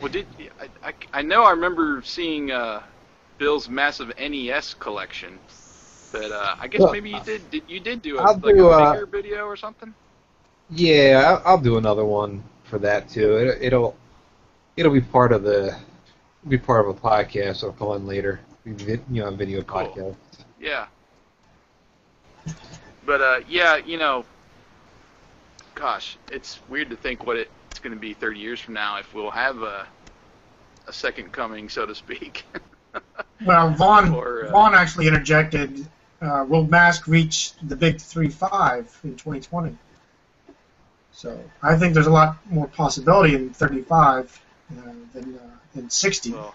well, did I, I, I know I remember seeing uh, Bill's massive NES collection, but uh, I guess maybe you did, did you did do a, I'll like do, a uh, bigger video or something. Yeah, I'll, I'll do another one for that too. It, it'll it'll be part of the be part of a podcast. I'll call in later. You know, a video Cool. podcast. Yeah. But uh, yeah, you know, gosh, it's weird to think what it's going to be 30 years from now if we'll have a a second coming, so to speak. Well, Vaughn, Or, uh, Vaughn actually interjected, uh, will Mask reach the big 3 5 in 2020? So I think there's a lot more possibility in 35 uh, than, uh, than 60. well,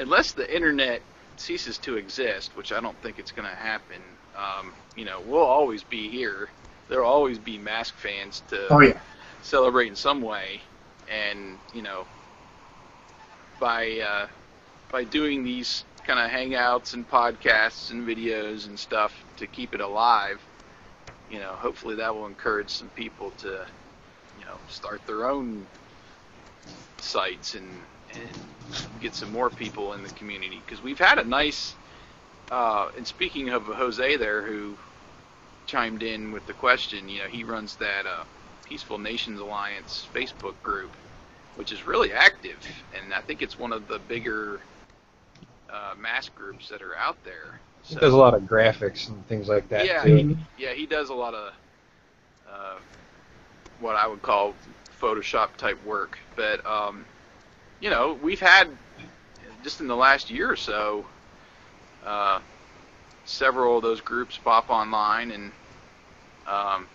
unless the internet ceases to exist, which I don't think it's going to happen. Um, you know, we'll always be here. There'll always be Mask fans to oh, yeah. Celebrate in some way, and you know, by uh, by doing these kind of hangouts and podcasts and videos and stuff to keep it alive, you know, hopefully that will encourage some people to, you know, start their own sites and and get some more people in the community because we've had a nice. Uh, and speaking of Jose there, who chimed in with the question, you know, he runs that uh, Peaceful Nations Alliance Facebook group, which is really active, and I think it's one of the bigger uh, mass groups that are out there. He does a lot of graphics and things like that Yeah, too. he, yeah, he does a lot of uh, what I would call Photoshop type work. But um, you know, we've had just in the last year or so uh, several of those groups pop online, and um,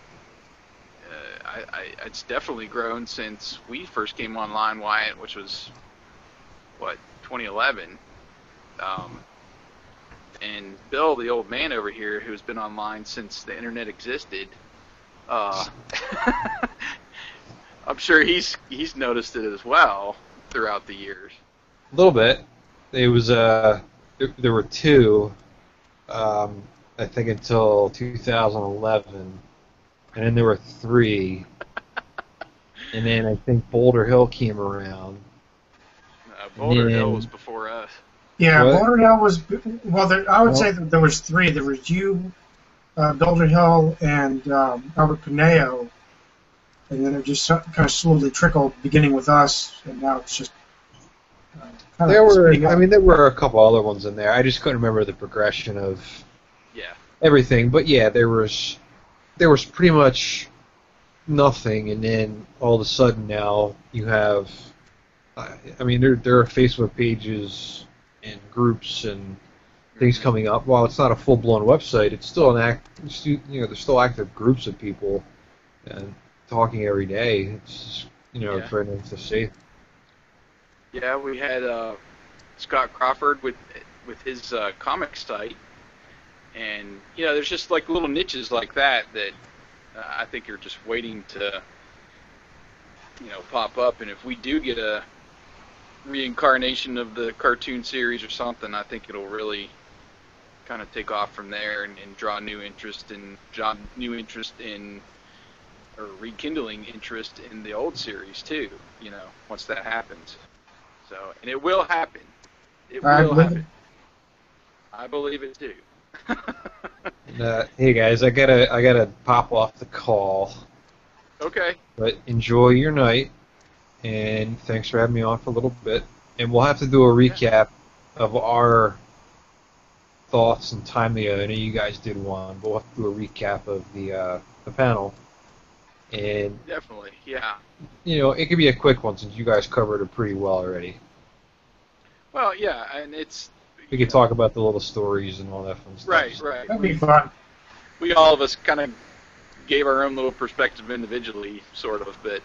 I, I, it's definitely grown since we first came online, Wyatt, which was what 2011. Um, and Bill, the old man over here, who's been online since the internet existed, uh, I'm sure he's he's noticed it as well throughout the years. A little bit. It was uh, there, there were two, um, I think until 2011, and then there were three, and then I think Boulder Hill came around. Uh, Boulder Yeah. Hill was before us. Yeah, What? Boulder Hill was well. There, I would Well- say that there was three. There was you, uh, Boulder Hill, and um, Albert Pineo, and then it just kind of slowly trickled, beginning with us, and now it's just. Uh, kind There of were, speeding I mean, there were a couple other ones in there. I just couldn't remember the progression of Yeah. everything. But yeah, there was, there was pretty much nothing, and then all of a sudden now you have. I I mean, there there are Facebook pages and groups and things coming up. While it's not a full blown website, it's still an act. You know, there's still active groups of people and talking every day. It's you know, Yeah. it's very nice to see. Yeah, we had uh, Scott Crawford with with his uh, comic site, and you know, there's just like little niches like that that uh, I think are just waiting to you know pop up. And if we do get a reincarnation of the cartoon series or something, I think it'll really kind of take off from there and, and draw new interest in draw new interest in or rekindling interest in the old series too. You know, once that happens. So, and it will happen. It I will believe happen. I believe it too. Uh, hey guys, I gotta I gotta pop off the call. okay. But enjoy your night, and thanks for having me on for a little bit. And we'll have to do a recap of our thoughts and time the I know you guys did one, but we'll have to do a recap of the uh, the panel. And Definitely. Yeah. you know, it could be a quick one since you guys covered it pretty well already. Well, yeah, and it's We could talk about the little stories and all that fun stuff. right, right. That'd be We, fun. we all of us kind of gave our own little perspective individually, sort of, but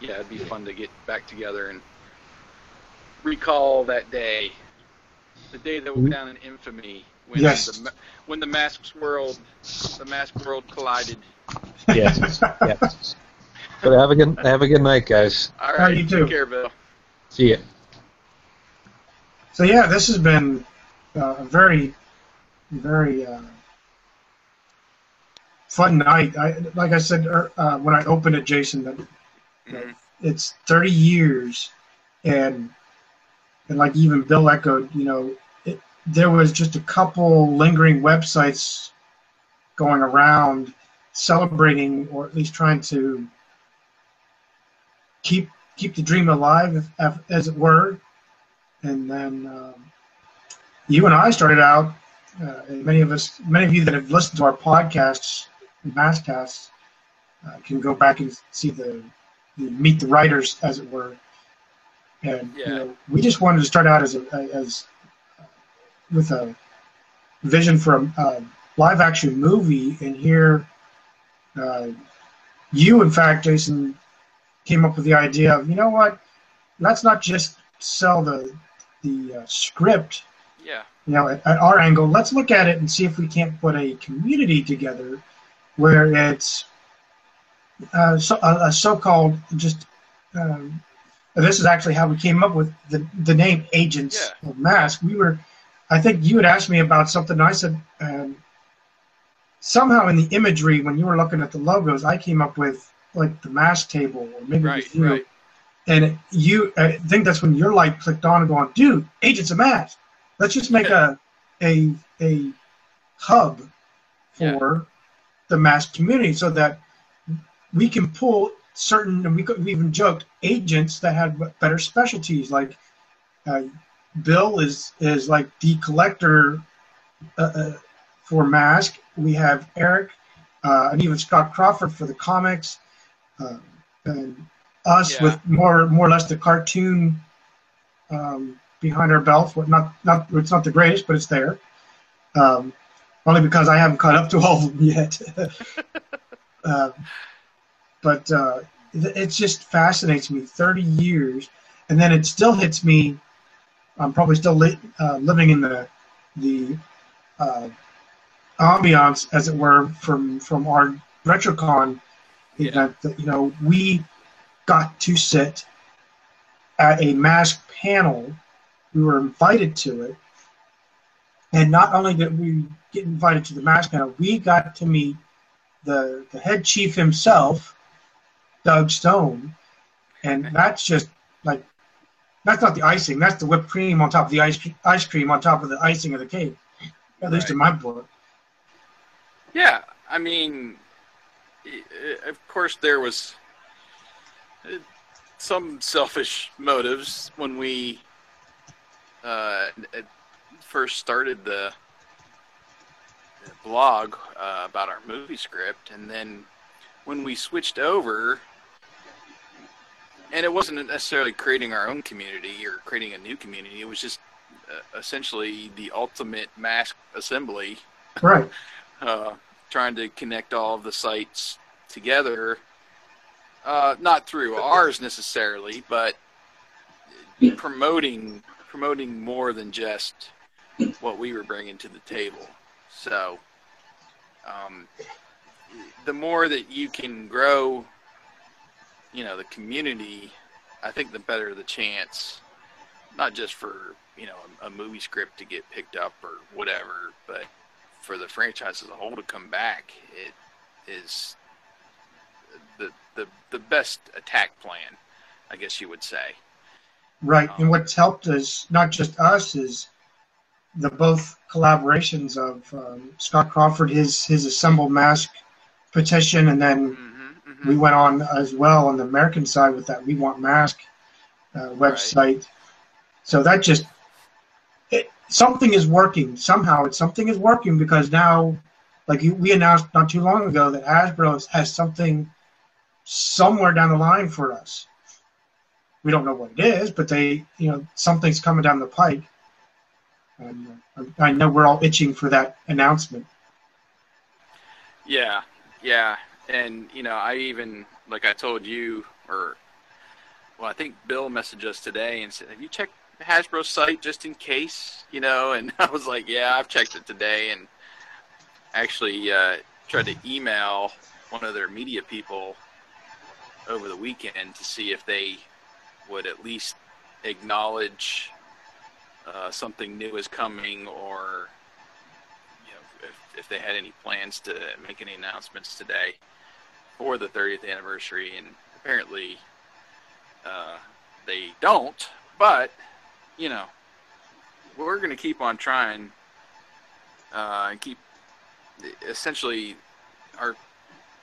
yeah, it'd be fun to get back together and recall that day. The day that went down in infamy when Yes. the when the masks world the mask world collided. Yes. yes. But have a good have a good night, guys. All All right, right, you too. take care, Bill. See ya. So yeah, this has been a very, very uh, fun night. I, like I said er, uh, when I opened it, Jason, that Mhm. it's 30 years, and and like even Bill echoed, you know, it, there was just a couple lingering websites going around celebrating or at least trying to keep keep the dream alive, if, if, as it were. And then um, you and I started out. Uh, and many of us, many of you that have listened to our podcasts, Maskcasts, uh, can go back and see the, the meet the writers, as it were. And Yeah. you know, we just wanted to start out as a, as uh, with a vision for a, a live action movie, and here uh, you, in fact, Jason, came up with the idea of you know what, let's not just sell the the uh, script Yeah. you know, at, at our angle, let's look at it and see if we can't put a community together where it's uh, so, a, a so-called just. Um, this is actually how we came up with the the name Agents of Mask. We were, I think you had asked me about something. And I said um, somehow in the imagery when you were looking at the logos, I came up with like the mask table or maybe Right. you. Right. And you, I think that's when your light clicked on and going, dude, Agents of Mask. Let's just make a a a hub for the mask community so that we can pull certain and we, we even joked agents that had better specialties. Like uh, bill is is like the collector uh, uh, for mask. We have eric uh, and even scott crawford for the comics uh, and us Yeah. with more more or less the cartoon um, behind our belts what not not it's not the greatest but it's there um, only because I haven't caught up to all of them yet. uh, but uh, it, it just fascinates me. Thirty years, and then it still hits me. I'm probably still li- uh, living in the the uh, ambiance, as it were, from from our RetroCon Yeah. event. That you know we got to sit at a mask panel. We were invited to it. And not only did we get invited to the mask panel, we got to meet the, the head chief himself, Doug Stone. And that's just like, that's not the icing. That's the whipped cream on top of the ice, ice cream on top of the icing of the cake. At least in my book. Yeah, I mean, of course there was uh, some selfish motives when we uh, first started the, the blog uh, about our movie script, and then when we switched over, and it wasn't necessarily creating our own community or creating a new community. It was just uh, essentially the ultimate mask assembly Right. uh, trying to connect all of the sites together. Uh, not through ours necessarily, but promoting promoting more than just what we were bringing to the table. So, um, the more that you can grow, you know, the community, I think the better the chance. Not just for you know a, a movie script to get picked up or whatever, but for the franchise as a whole to come back, it is the the the best attack plan, I guess you would say. Right. And what's helped us, not just us, is the both collaborations of um, Scott Crawford, his his assemble mask petition, and then Mm-hmm, we went on as well on the American side with that We Want Mask uh, website. So that just it, something is working somehow. It's something is working because now, like you, we announced not too long ago that Hasbro has, has something somewhere down the line for us. We don't know what it is, but they, you know, something's coming down the pike. And uh, I know we're all itching for that announcement. Yeah, yeah, and you know, I even like I told you, or well, I think Bill messaged us today and said, "Have you checked the Hasbro site just in case, you know. And I was like, yeah, I've checked it today, and actually uh, tried to email one of their media people over the weekend to see if they would at least acknowledge uh, something new is coming or you know if, if they had any plans to make any announcements today for the 30th anniversary. And apparently uh, they don't but you know we're going to keep on trying uh, and keep essentially our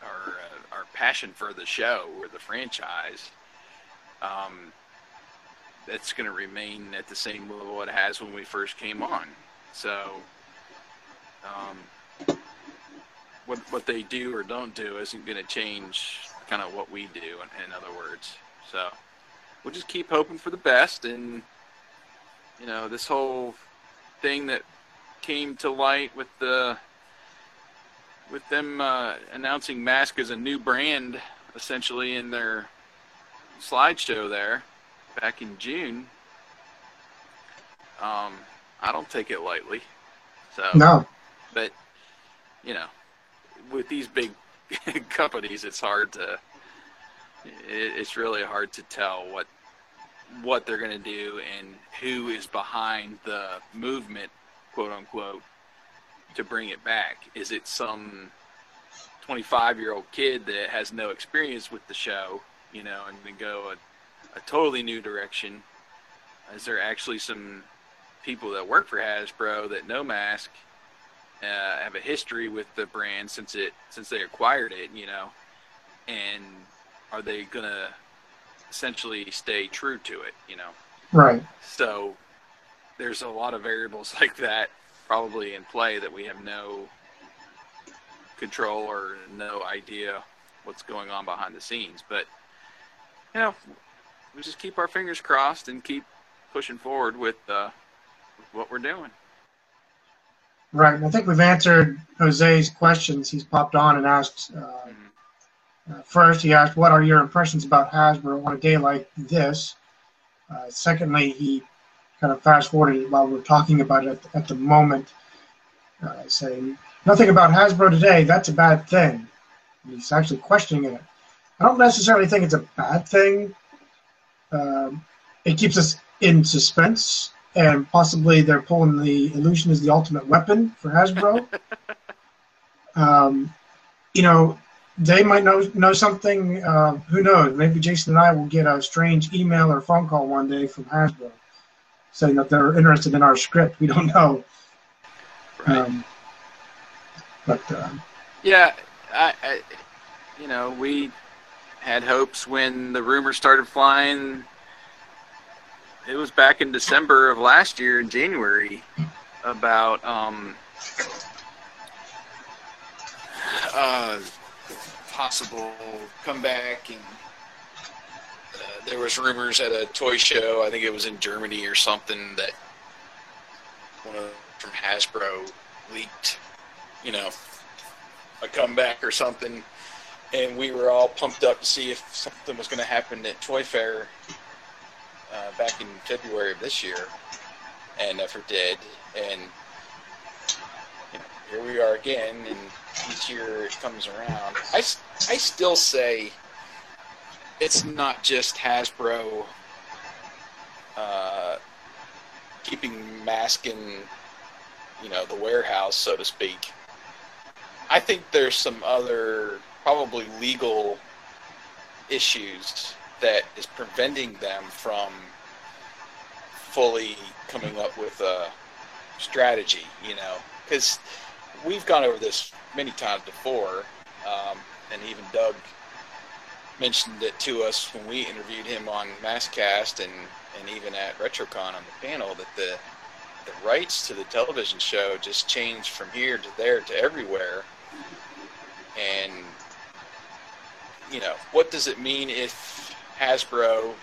our uh, our passion for the show or the franchise um, that's going to remain at the same level it has when we first came on. So, um, what what they do or don't do isn't going to change kind of what we do. In, in other words, so we'll just keep hoping for the best. And you know, this whole thing that came to light with the with them uh, announcing Mask as a new brand, essentially in their slideshow there back in June. Um, I don't take it lightly. So No. but you know, with these big companies, it's hard to. it- It's really hard to tell what what they're going to do and who is behind the movement, quote unquote, to bring it back. Is it some 25 year old kid that has no experience with the show, you know, and then go a, a totally new direction? Is there actually some people that work for Hasbro that know Mask uh, have a history with the brand since it since they acquired it, you know, and are they gonna essentially stay true to it, you know? Right. So there's a lot of variables like that probably in play that we have no control or no idea what's going on behind the scenes. But you know, we just keep our fingers crossed and keep pushing forward with, uh, with what we're doing. Right. And I think we've answered Jose's questions. He's popped on and asked. Uh, Mhm. uh, first, he asked, "What are your impressions about Hasbro on a day like this?" Uh, secondly, he kind of fast forwarded while we're talking about it at, at the moment, uh, saying, "Nothing about Hasbro today. That's a bad thing." And he's actually questioning it. I don't necessarily think it's a bad thing. Um, it keeps us in suspense, and possibly they're pulling the illusion is the ultimate weapon for Hasbro. um, you know, they might know know something. Uh, who knows? Maybe Jason and I will get a strange email or phone call one day from Hasbro saying that they're interested in our script. We don't know. Right. Um, but uh, Yeah, I, I, you know, we had hopes when the rumors started flying. It was back in December of last year, in January, about um, uh, possible comeback, and uh, there was rumors at a toy show. I think it was in Germany or something that one of from Hasbro leaked, you know, a comeback or something, and we were all pumped up to see if something was going to happen at Toy Fair uh, back in February of this year, and never did. And you know, here we are again, and each year it comes around. I, I still say it's not just Hasbro uh, keeping masking, you know, the warehouse, so to speak. I think there's some other probably legal issues that is preventing them from fully coming up with a strategy, you know, because we've gone over this many times before, um, and even Doug mentioned it to us when we interviewed him on Maskcast and, and even at RetroCon on the panel that the the rights to the television show just changed from here to there to everywhere. And you know, what does it mean if Hasbro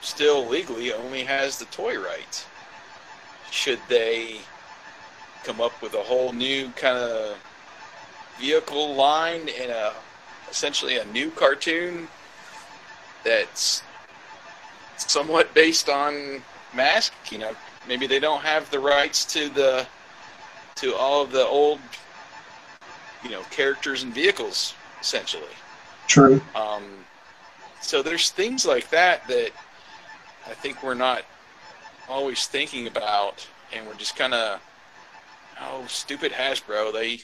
still legally only has the toy rights? Should they come up with a whole new kind of vehicle line and a essentially a new cartoon that's somewhat based on Mask, you know, maybe they don't have the rights to the to all of the old, you know, characters and vehicles, essentially. True. Um, so there's things like that that I think we're not always thinking about, and we're just kind of, oh, stupid Hasbro, they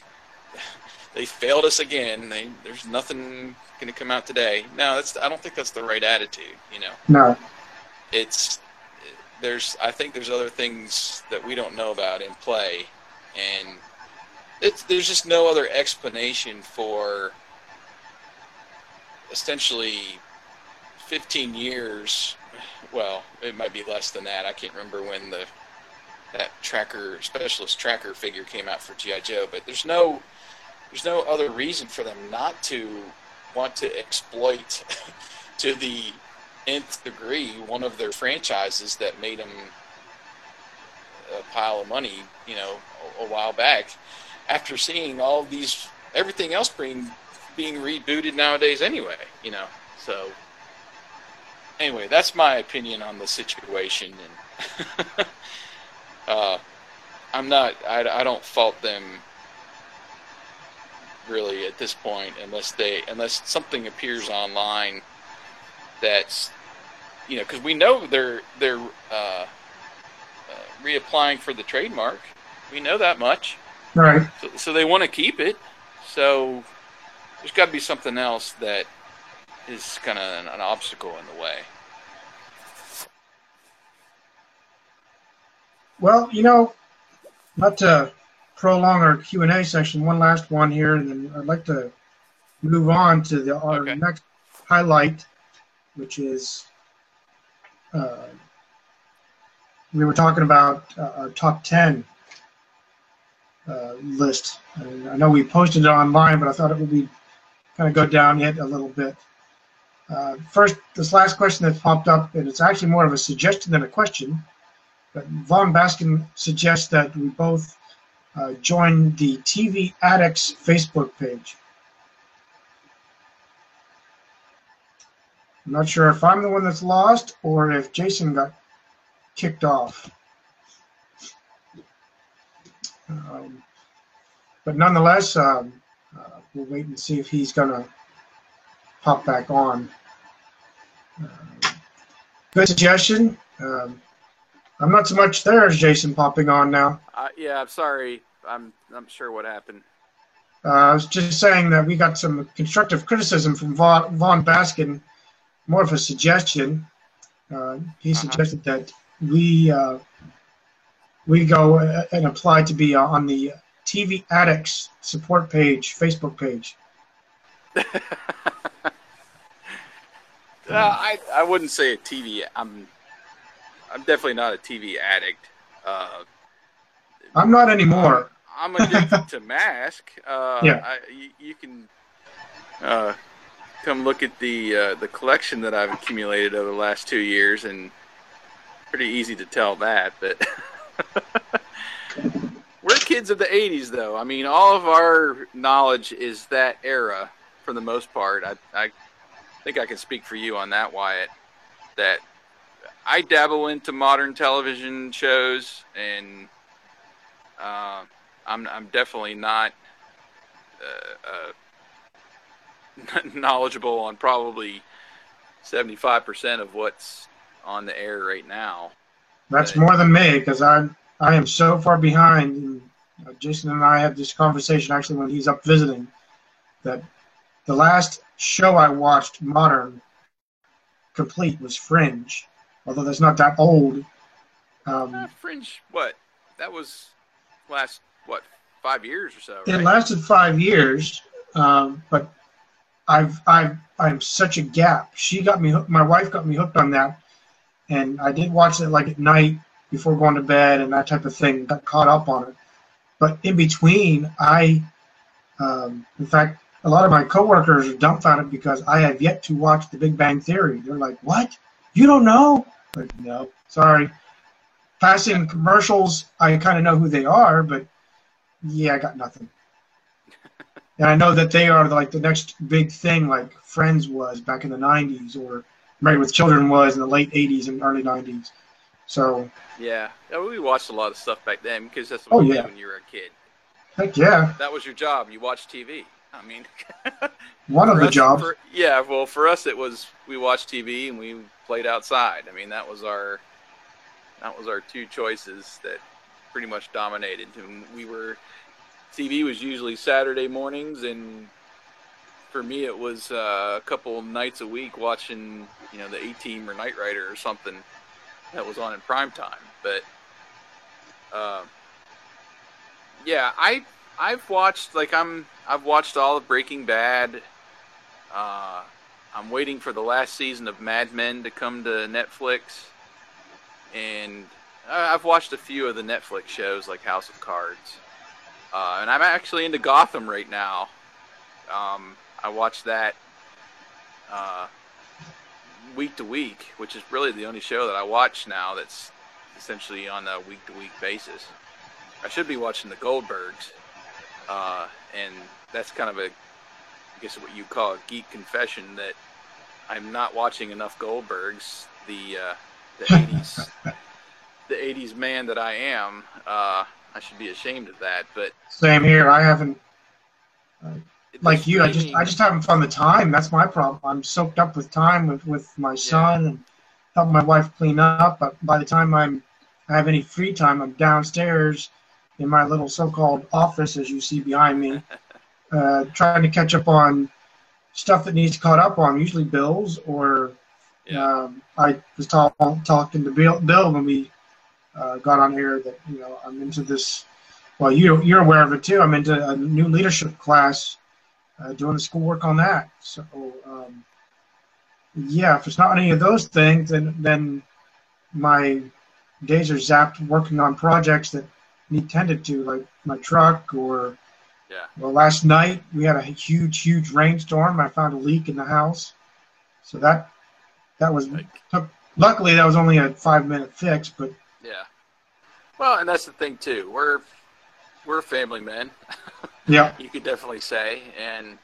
they failed us again. They, there's nothing going to come out today. No, that's I don't think that's the right attitude. You know, No. it's there's I think there's other things that we don't know about in play, and it's there's just no other explanation for essentially 15 years. Well, it might be less than that. I can't remember when the that tracker specialist tracker figure came out for GI Joe, but there's no there's no other reason for them not to want to exploit to the nth degree one of their franchises that made them a pile of money, you know, a, a while back. After seeing all these everything else being being rebooted nowadays anyway, you know. So anyway, that's my opinion on the situation and uh, I'm not I, I don't fault them really at this point unless they unless something appears online that's you know because we know they're they're uh, uh, reapplying for the trademark we know that much Right. so, so they want to keep it so there's got to be something else that is kind of an, an obstacle in the way Well, you know, not to prolong our Q and A session, one last one here, and then I'd like to move on to the our Okay. next highlight, which is uh, we were talking about uh, our top ten uh, list. And I know we posted it online, but I thought it would be kind of go down yet a little bit. Uh, first, this last question that popped up, and it's actually more of a suggestion than a question. But Vaughn Baskin suggests that we both uh, join the TV Addicts Facebook page. I'm not sure if I'm the one that's lost or if Jason got kicked off. Um, but nonetheless, um, we'll wait and see if he's going to pop back on. Uh, good suggestion. Um, I'm not so much there as Jason popping on now. uh, yeah i'm sorry i'm i'm sure what happened Uh, I was just saying that we got some constructive criticism from Vaughn, Vaughn Baskin, more of a suggestion. Uh, he Uh-huh. suggested that we uh, we go and apply to be on the TV Addicts support page, Facebook page. Uh, I I wouldn't say a TV. I'm I'm definitely not a TV addict. Uh, I'm not anymore. I'm addicted to Mask. Uh, Yeah. I, you, you can uh, come look at the uh, the collection that I've accumulated over the last two years, and pretty easy to tell that. But kids of the '80s, though. I mean, all of our knowledge is that era for the most part. I I think I can speak for you on that, Wyatt. That I dabble into modern television shows and. Uh, I'm I'm definitely not uh, uh, knowledgeable on probably 75% of what's on the air right now. That's more than me because I'm I am so far behind. And uh, Jason and I had this conversation actually when he's up visiting. That the last show I watched modern complete was Fringe, although that's not that old. Uh, Um, Fringe, what? That was last what five years or so, it lasted five years, um, but I've I've I'm such a gap. She got me hooked. My wife got me hooked on that, and I did watch it like at night before going to bed and that type of thing. Got caught up on it, but in between, I, um, in fact, a lot of my coworkers are dumbfounded because I have yet to watch The Big Bang Theory. They're like, "What? You don't know?" Like, no, sorry. Passing commercials, I kind of know who they are, but yeah, I got nothing. And I know that they are like the next big thing, like Friends was back in the '90s, or Married with Children was in the late '80s and early '90s. So, Yeah, yeah, we watched a lot of stuff back then because that's Oh, what you yeah. did when you were a kid. heck yeah, That was your job. You watched TV. I mean, one of the us- jobs. for- yeah, well, for us it was we watched TV and we played outside. I mean, that was our that was our two choices that pretty much dominated. And we were TV was usually Saturday mornings, and for me it was uh, a couple nights a week watching you know the A Team or Knight Rider or something that was on in prime time. But uh, yeah, I I've watched like I'm I've watched all of Breaking Bad. Uh, I'm waiting for the last season of Mad Men to come to Netflix, and I- I've watched a few of the Netflix shows like House of Cards. Uh, and I'm actually into Gotham right now. Um, I watch that uh, week to week, which is really the only show that I watch now that's essentially on a week to week basis. I should be watching the Goldbergs, uh, and that's kind of a, I guess what you call a geek confession that I'm not watching enough Goldbergs. The uh, the 80s, the 80s man that I am. Uh, I should be ashamed of that, but Same here. I haven't the like you. I just I just haven't found the time. That's my problem. I'm soaked up with time with with my son and helping my wife clean up. But by the time I'm I have any free time, I'm downstairs in my little so-called office, as you see behind me, uh, trying to catch up on stuff that needs caught up on. Usually bills or Yeah. um, I was talk, talking to Bill, Bill when we uh, got on here that you know I'm into this. Well, you you're aware of it too. I'm into a new leadership class, uh, doing the schoolwork on that. So um, yeah, if it's not any of those things, then then my days are zapped working on projects that need tended to, like my truck or. Yeah. Well, last night we had a huge, huge rainstorm. I found a leak in the house, so that that was Like, luckily that was only a five minute fix. But yeah. Well, and that's the thing too. We're we're family men. yeah, you could definitely say, and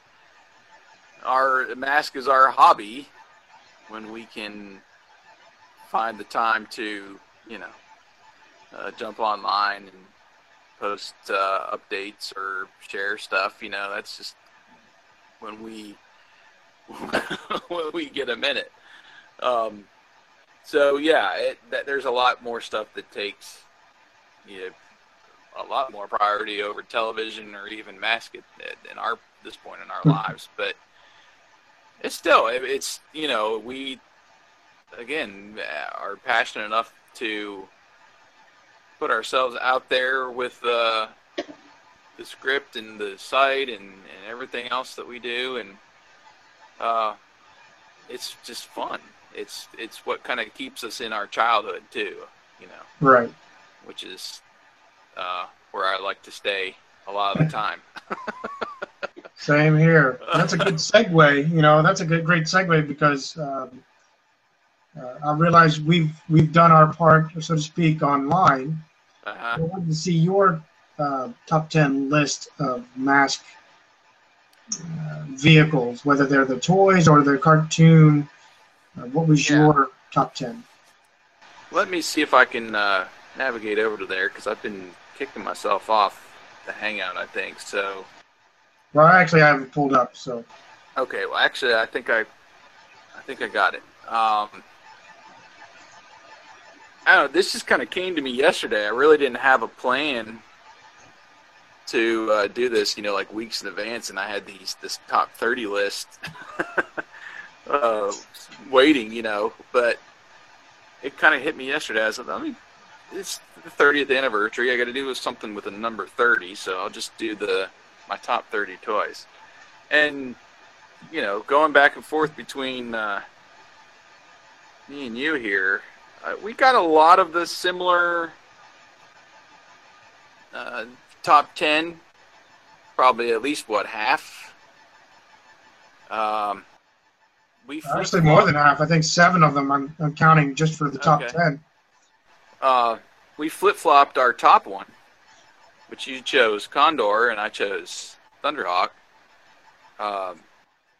our mask is our hobby. When we can find the time to, you know, uh, jump online and post uh, updates or share stuff, you know, that's just when we when we get a minute. Um, so yeah, it, that, there's a lot more stuff that takes you know, a lot more priority over television or even mask at, at in our this point in our lives. But it's still it, it's you know we again are passionate enough to put ourselves out there with uh, the script and the site and, and everything else that we do and uh, it's just fun. It's it's what kind of keeps us in our childhood too, you know right. which is uh, where I like to stay a lot of the time. Same here. That's a good segue. You know, that's a good, great segue because um, uh, I realize we've we've done our part, so to speak, online. Uh-huh. I wanted to see your uh, top ten list of mask uh, vehicles, whether they're the toys or the cartoon. Uh, what was Yeah. your top ten? Let me see if I can uh, navigate over to there because I've been kicking myself off the Hangout. I think so. Well, actually, I haven't pulled up, so Okay, well, actually, I think I, I think I got it. Um, I don't know. This just kind of came to me yesterday. I really didn't have a plan to uh, do this, you know, like weeks in advance, and I had these this top thirty list uh, waiting, you know. But it kind of hit me yesterday. I said, I mean, it's the 30th anniversary. I got to do something with the number 30, so I'll just do the my top 30 toys. And you know, going back and forth between uh, me and you here, uh, we got a lot of the similar uh, top 10, probably at least what half. Um, we actually more than half. I think seven of them. I'm, I'm counting just for the top Okay. ten. Uh, we flip flopped our top one, which you chose Condor and I chose Thunderhawk. Um,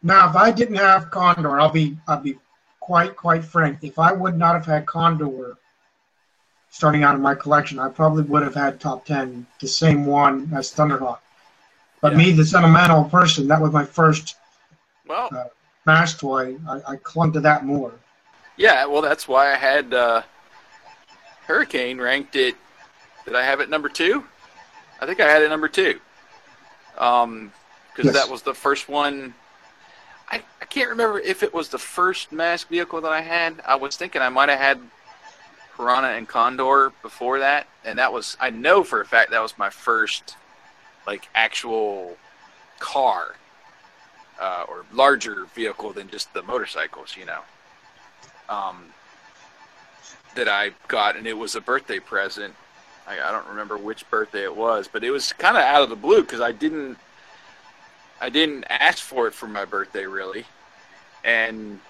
Now, if I didn't have Condor, I'll be I'll be quite quite frank. If I would not have had Condor, starting out in my collection, I probably would have had top 10, the same one as Thunderhawk. But Yeah. me, the sentimental person, that was my first Well, Mask toy. I, I clung to that more. yeah. Well, that's why I had uh, Hurricane ranked it. Did I have it number two? I think I had it number two. Um, because Yes. that was the first one. I, I can't remember if it was the first mask vehicle that I had. I was thinking I might have had Piranha and Condor before that, and that was I know for a fact that was my first like actual car uh, or larger vehicle than just the motorcycles, you know. Um, that I got, and it was a birthday present. I, I don't remember which birthday it was, but it was kind of out of the blue because I didn't, I didn't ask for it for my birthday really, and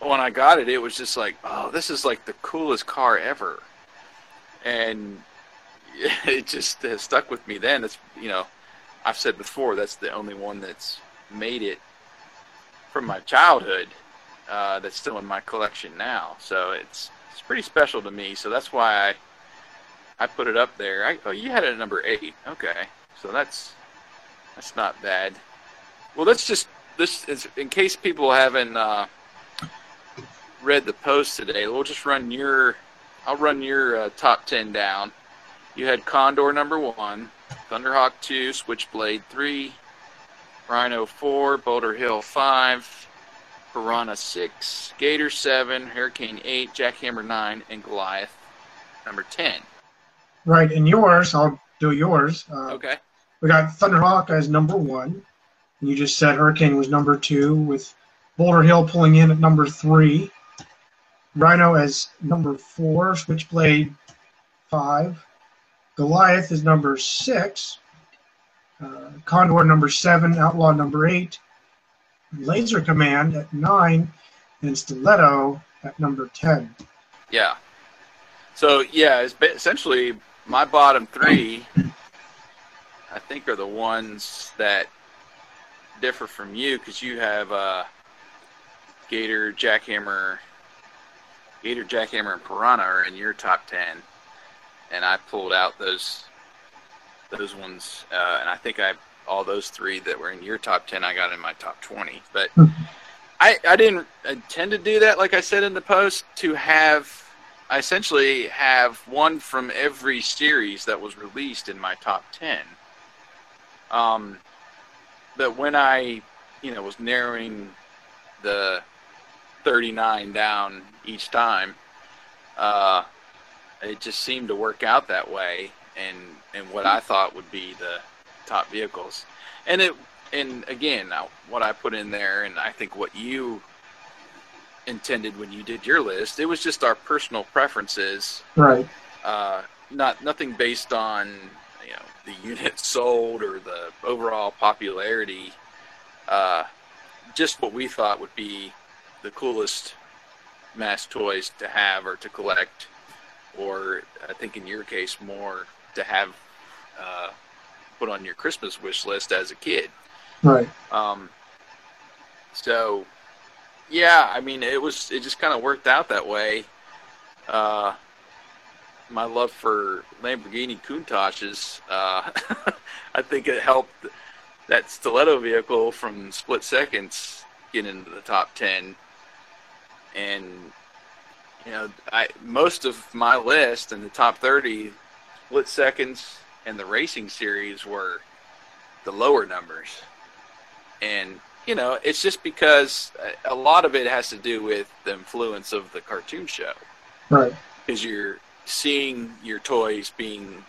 when I got it, it was just like, oh, this is like the coolest car ever, and it just stuck with me. Then it's you know, I've said before that's the only one that's made it from my childhood uh, that's still in my collection now. So it's it's pretty special to me. So that's why I I put it up there. I, oh, you had it at number eight. Okay, so that's that's not bad. Well, let's just this is in case people haven't uh, read the post today. We'll just run your I'll run your uh, top ten down. You had Condor number one, Thunderhawk two, Switchblade three, Rhino four, Boulder Hill five, Piranha six, Gator seven, Hurricane eight, Jackhammer nine, and Goliath number ten. Right, and yours, I'll do yours. Uh, Okay. We got Thunderhawk as number one. And you just said Hurricane was number two, with Boulder Hill pulling in at number three. Rhino as number four, Switchblade five. Goliath is number six. Uh, Condor number seven, Outlaw number eight. Laser Command at nine, and Stiletto at number ten. Yeah. So yeah, it's essentially my bottom three. I think are the ones that differ from you because you have uh, Gator, Jackhammer, Gator, Jackhammer, and Piranha are in your top ten, and I pulled out those those ones, uh, and I think I all those three that were in your top ten I got in my top twenty, but. I, I didn't intend to do that, like I said in the post, to have I essentially have one from every series that was released in my top ten. Um, but when I, you know, was narrowing the 39 down each time, uh, it just seemed to work out that way, and and what I thought would be the top vehicles, and it and again now what I put in there, and I think what you intended when you did your list, it was just our personal preferences Right. uh, not nothing based on you know the units sold or the overall popularity. Uh, just what we thought would be the coolest mass toys to have or to collect, or I think in your case more to have uh, put on your Christmas wish list as a kid. Right. Um, so, yeah, I mean, it was it just kind of worked out that way. Uh, my love for Lamborghini Countaches, uh, I think it helped that stiletto vehicle from split seconds get into the top ten. And you know, I most of my list in the top thirty, split seconds and the racing series were the lower numbers. And you know it's just because a lot of it has to do with the influence of the cartoon show. Right. because you're seeing your toys being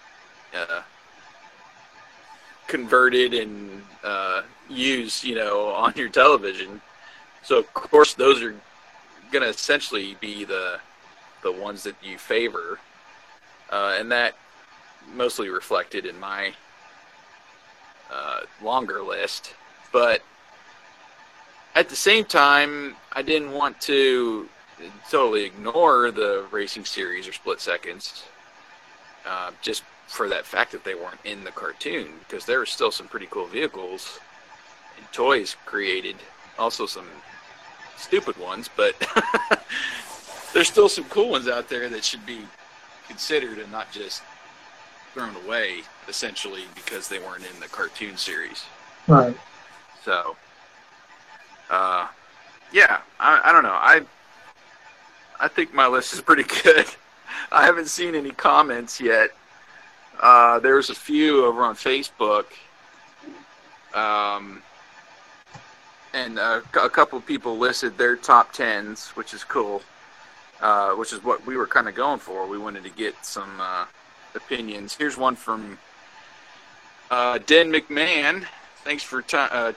uh, converted and uh, used you know on your television. So of course those are going to essentially be the the ones that you favor. Uh, and that mostly reflected in my uh, longer list but at the same time, I didn't want to totally ignore the racing series or split seconds, uh, just for that fact that they weren't in the cartoon, because there were still some pretty cool vehicles and toys created. Also, some stupid ones, but there's still some cool ones out there that should be considered and not just thrown away essentially because they weren't in the cartoon series. Right. So, uh, yeah, I, I don't know. I I think my list is pretty good. I haven't seen any comments yet. Uh, there's a few over on Facebook, um, and a, a couple of people listed their top tens, which is cool. Uh, which is what we were kind of going for. We wanted to get some uh, opinions. Here's one from uh, Den McMahon. Thanks for ti uh,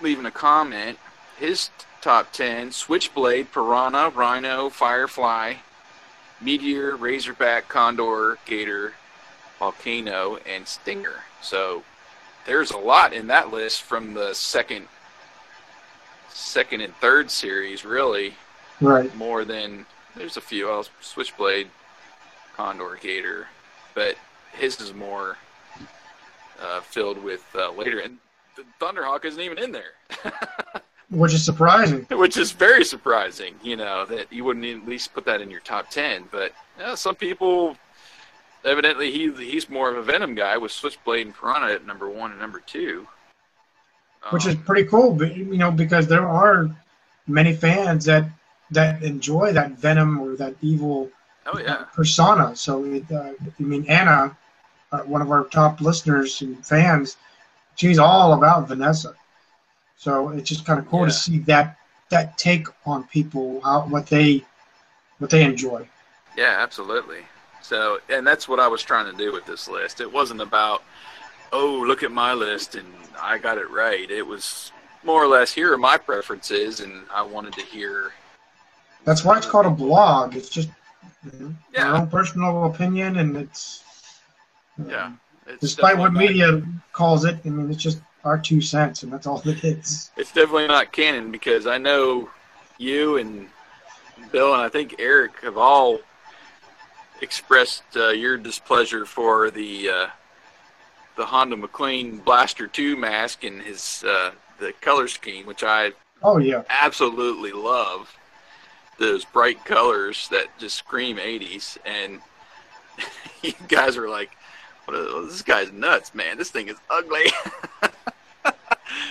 leaving a comment. His top 10 Switchblade, Piranha, Rhino, Firefly, Meteor, Razorback, Condor, Gator, Volcano, and Stinger. So there's a lot in that list from the second second and third series, really. Right. More than there's a few. else. Switchblade, Condor, Gator, but his is more uh, filled with uh, later. And the Thunderhawk isn't even in there, Which is surprising. which is very surprising. You know that you wouldn't at least put that in your top ten. But yeah, some people, evidently, he he's more of a Venom guy with Switchblade and Piranha at number one and number two. Which is Um, pretty cool, but, you know, because there are many fans that that enjoy that Venom or that evil oh yeah, persona. So, it, uh, I mean, Anna, uh, one of our top listeners and fans, she's all about Vanessa. So it's just kind of cool Yeah. to see that that take on people, how, what they what they enjoy. Yeah, absolutely. So, and that's what I was trying to do with this list. It wasn't about, oh, look at my list and I got it right. It was more or less here are my preferences, and I wanted to hear. That's why it's called a blog. It's just Yeah. our own personal opinion, and it's Yeah, It's Despite what definitely not- media calls it, I mean, it's just our two cents, and that's all it is. It's definitely not canon because I know you and Bill and I think Eric have all expressed uh, your displeasure for the uh, the Hondo MacLean Blaster 2 mask and his uh, the color scheme, which I Oh yeah, absolutely love those bright colors that just scream 80s and you guys are like what are, this guy's nuts man. This thing is ugly.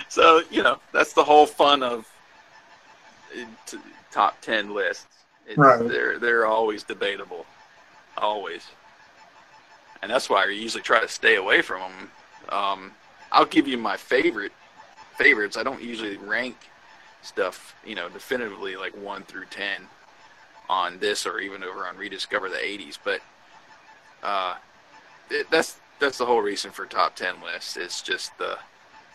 So you know that's the whole fun of uh, top 10 lists. It's, Right. they're they're always debatable. Always. And that's why I usually try to stay away from them um, I'll give you my favorite favorites. I don't usually rank stuff, you know, definitively like one through ten on this or even over on Rediscover the '80s. But uh, it, that's that's the whole reason for top ten lists. It's just the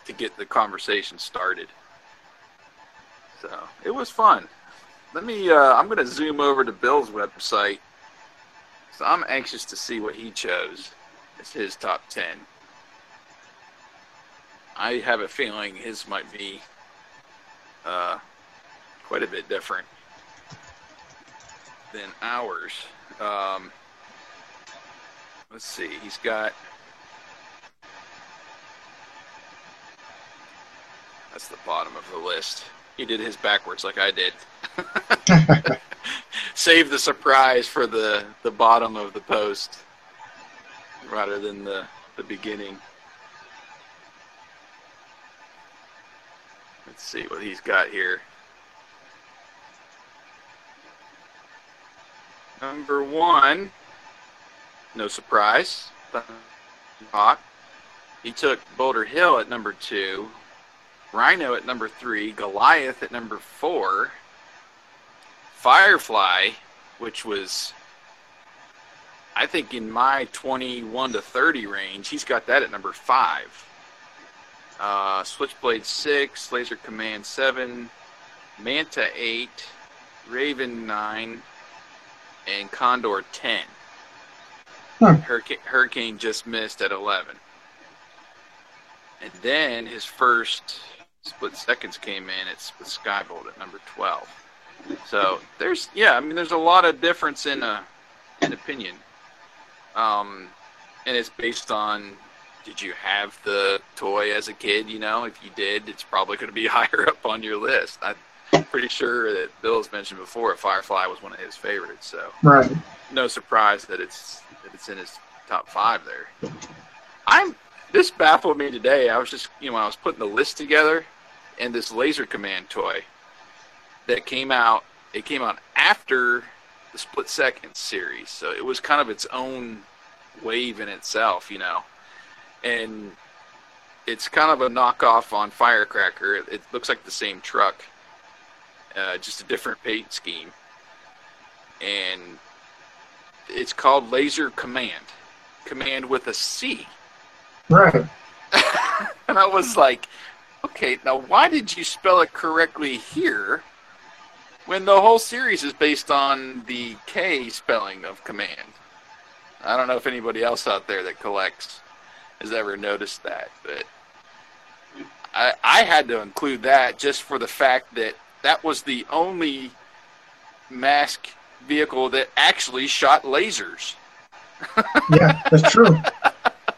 to get the conversation started. So it was fun. Let me. Uh, I'm going to zoom over to Bill's website. So I'm anxious to see what he chose as his top ten. I have a feeling his might be uh, quite a bit different than ours. Um, let's see, he's got. That's the bottom of the list. He did his backwards like I did. Save the surprise for the, the bottom of the post rather than the, the beginning. Let's see what he's got here. Number one, no surprise, Hawk. He took Boulder Hill at number two, Rhino at number three, Goliath at number four, Firefly, which was, I think, in my 21 to 30 range, he's got that at number five uh, Switchblade 6, Laser Command 7, Manta 8, Raven 9, and Condor 10. Hmm. Hurricane, Hurricane just missed at 11. And then his first split seconds came in at Split Skybolt at number 12. So there's, yeah, I mean, there's a lot of difference in, uh, in opinion. Um, and it's based on did you have the toy as a kid? You know, if you did, it's probably going to be higher up on your list. I'm pretty sure that Bill's mentioned before Firefly was one of his favorites. So, right. no surprise that it's that it's in his top five there. I'm this baffled me today. I was just you know when I was putting the list together, and this Laser Command toy that came out. It came out after the Split Second series, so it was kind of its own wave in itself, you know. And it's kind of a knockoff on Firecracker. It, it looks like the same truck, uh, just a different paint scheme. And it's called Laser Command, command with a C. Right. and I was like, okay, now why did you spell it correctly here when the whole series is based on the K spelling of command? I don't know if anybody else out there that collects has ever noticed that, but I, I had to include that just for the fact that that was the only mask vehicle that actually shot lasers. Yeah, that's true.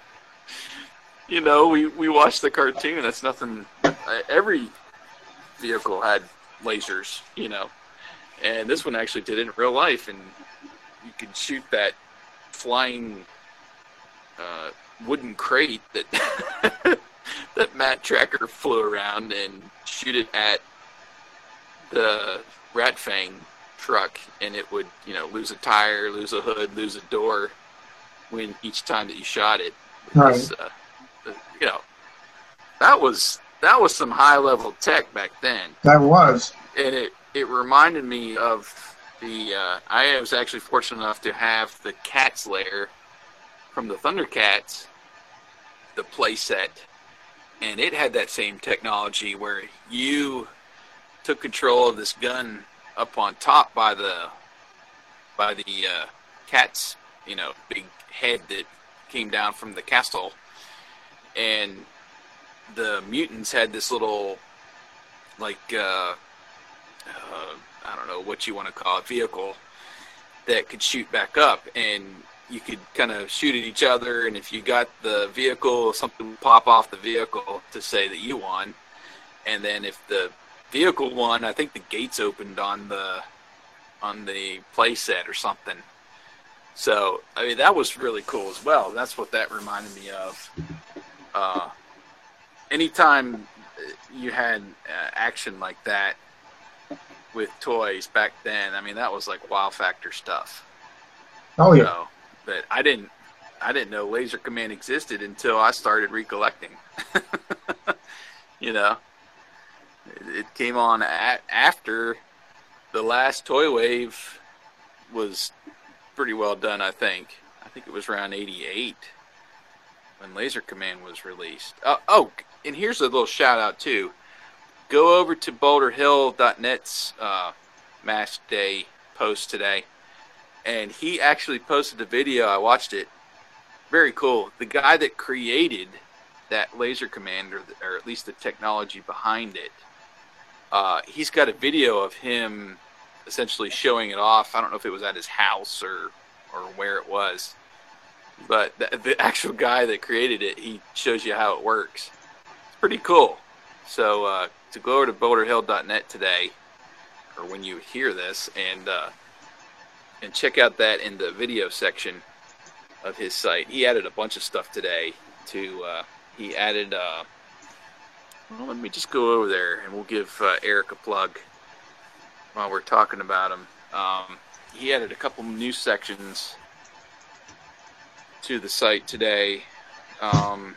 you know, we, we watched the cartoon. That's nothing. Uh, every vehicle had lasers, you know, and this one actually did it in real life, and you could shoot that flying uh, wooden crate that that Matt Trakker flew around and shoot it at the Rat Fang truck, and it would, you know, lose a tire, lose a hood, lose a door when each time that you shot it. Right. Uh, you know, that was that was some high level tech back then, That was. and it it reminded me of the. Uh, I was actually fortunate enough to have the Cat's Lair from the Thundercats, the playset, and it had that same technology where you took control of this gun up on top by the by the uh, cat's you know big head that came down from the castle, and the mutants had this little like uh, uh, I don't know what you want to call it vehicle that could shoot back up. And you could kind of shoot at each other and if you got the vehicle something would pop off the vehicle to say that you won and then if the vehicle won I think the gates opened on the on the playset or something so I mean that was really cool as well that's what that reminded me of uh, anytime you had uh, action like that with toys back then, I mean that was like wow factor stuff. Oh yeah. So, but I didn't I didn't know Laser Command existed until I started recollecting. you know, it, it came on after the last Toy Wave was pretty well done. I think. I think it was around '88 when Laser Command was released. Oh, oh, and here's a little shout out too. Go over to BoulderHill.net's uh, Mask Day post today, and he actually posted a video. I watched it. Very cool. The guy that created that Laser Command, or, or at least the technology behind it, uh, he's got a video of him essentially showing it off. I don't know if it was at his house or or where it was, but the, the actual guy that created it, he shows you how it works. It's pretty cool. So uh, to go over to BoulderHill.net today, or when you hear this, and uh, and check out that in the video section of his site. He added a bunch of stuff today. To uh, he added. Uh, well, let me just go over there, and we'll give uh, Eric a plug while we're talking about him. Um, he added a couple new sections to the site today. Um,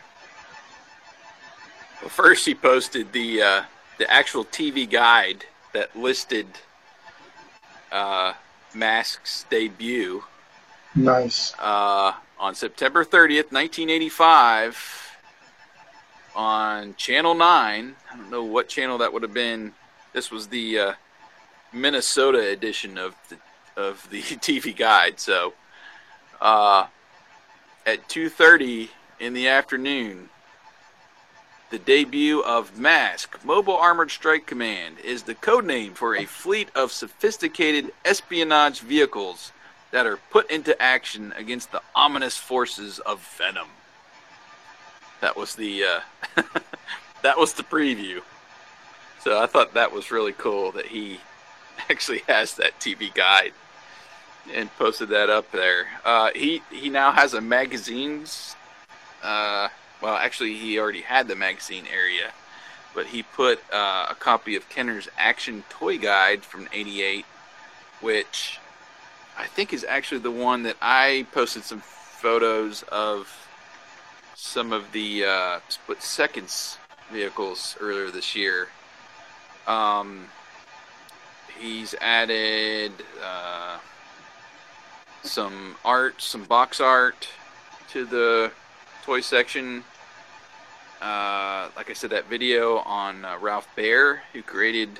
well, first, he posted the uh, the actual TV guide that listed uh, Mask's debut Nice. uh, on September 30th, 1985, on Channel 9. I don't know what channel that would have been. This was the uh, Minnesota edition of the of the TV guide. So, uh, at 2:30 in the afternoon, the debut of Mask Mobile Armored Strike Command is the code name for a fleet of sophisticated espionage vehicles that are put into action against the ominous forces of Venom. That was the uh, that was the preview. So I thought that was really cool that he actually has that TV guide. and posted that up there. Uh, he he now has a magazines. Uh, well, actually, he already had the magazine area, but he put uh, a copy of Kenner's Action Toy Guide from '88, which I think is actually the one that I posted some photos of some of the uh, split seconds vehicles earlier this year. Um, he's added uh, some art, some box art to the toy section. Uh, like I said, that video on uh, Ralph Baer, who created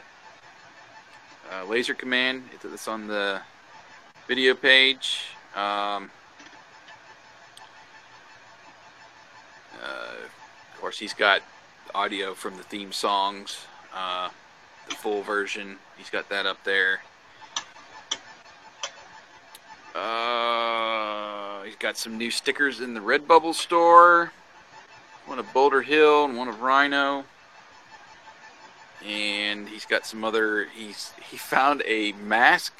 uh, Laser Command, it's on the video page. Um, uh, of course, he's got audio from the theme songs, uh, the full version. He's got that up there. Uh, he's got some new stickers in the Redbubble store. One of Boulder Hill and one of Rhino. And he's got some other. He's he found a mask,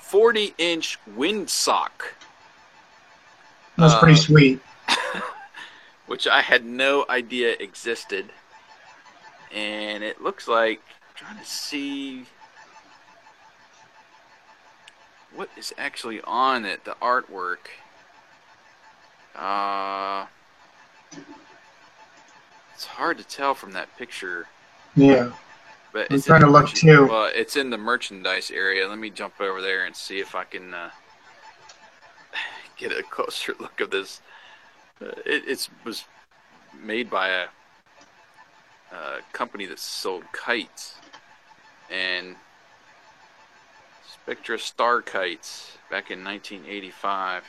40 inch windsock. That's Uh, pretty sweet. which I had no idea existed. And it looks like I'm trying to see what is actually on it, the artwork. Uh it's hard to tell from that picture, Yeah. but I'm it's trying in to look too. Well, it's in the merchandise area. Let me jump over there and see if I can uh, get a closer look of this. Uh, it it's, was made by a, a company that sold kites, and Spectra Star Kites back in 1985.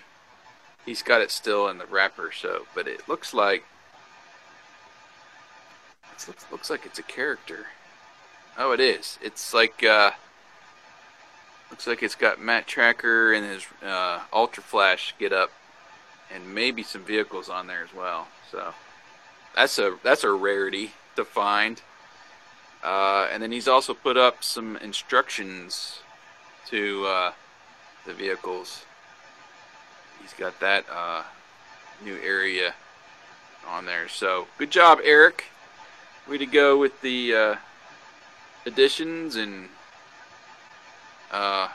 He's got it still in the wrapper, so but it looks like it looks, looks like it's a character. Oh, it is. It's like uh, looks like it's got Matt Trakker and his uh, Ultra Flash get up, and maybe some vehicles on there as well. So that's a that's a rarity to find. Uh, and then he's also put up some instructions to uh, the vehicles. He's got that uh, new area on there. So good job, Eric. Way to go with the uh, additions and uh,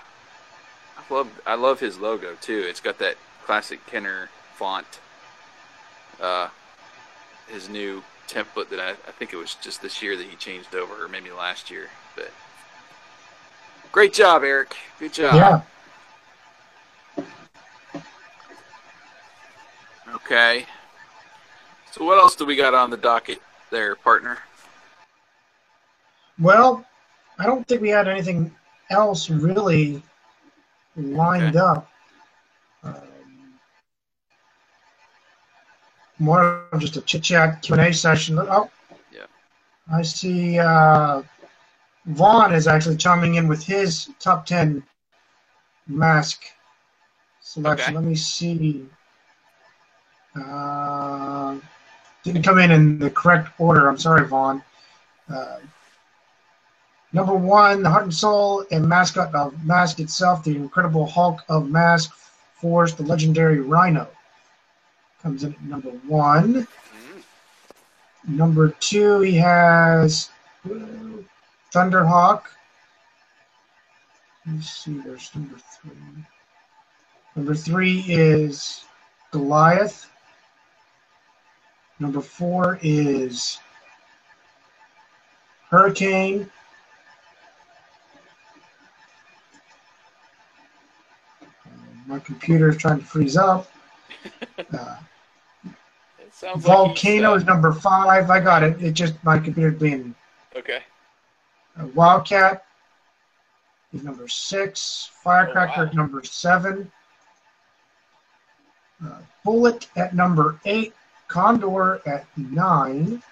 I love I love his logo too. It's got that classic Kenner font. Uh, his new template that I, I think it was just this year that he changed over, or maybe last year. But great job, Eric. Good job. Yeah. Okay. So what else do we got on the docket there, partner? Well, I don't think we had anything else really lined Okay. up. Um, more of just a chit chat Q and A session. Oh, Yeah. I see. Uh, Vaughn is actually chiming in with his top ten mask selection. Okay. Let me see. Uh, didn't come in in the correct order. I'm sorry, Vaughn. Uh, Number one, the heart and soul and mascot of Mask itself, the Incredible Hulk of Mask Force, the legendary Rhino, comes in at number one. Mm, Number two, he has Thunderhawk. Let's see, there's number three. Number three is Goliath. Number four is Hurricane. Um, My computer is trying to freeze up. Uh, It sounds Volcano like is uh, number five. I got it. It just my computer's being okay. Uh, Wildcat is number six. Firecracker Oh, wow. number seven. Uh, Bullet at number eight. Condor at nine.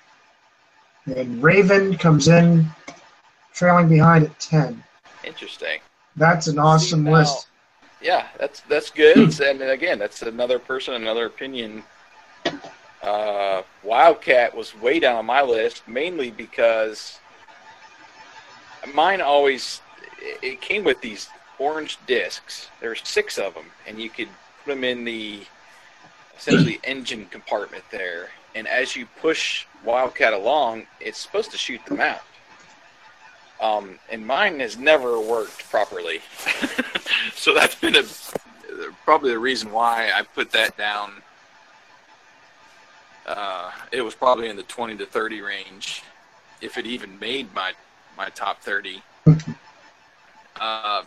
And Raven comes in, trailing behind at ten. Interesting. That's an awesome now- list. Yeah, that's that's good. and again, that's another person, another opinion. Uh, Wildcat was way down on my list, mainly because mine always it came with these orange discs. There's six of them, and you could put them in the essentially engine compartment there. And as you push Wildcat along, it's supposed to shoot them out. Um, and mine has never worked properly, so that's been a probably the reason why I put that down. Uh, it was probably in the 20 to 30 range, if it even made my my top 30. uh,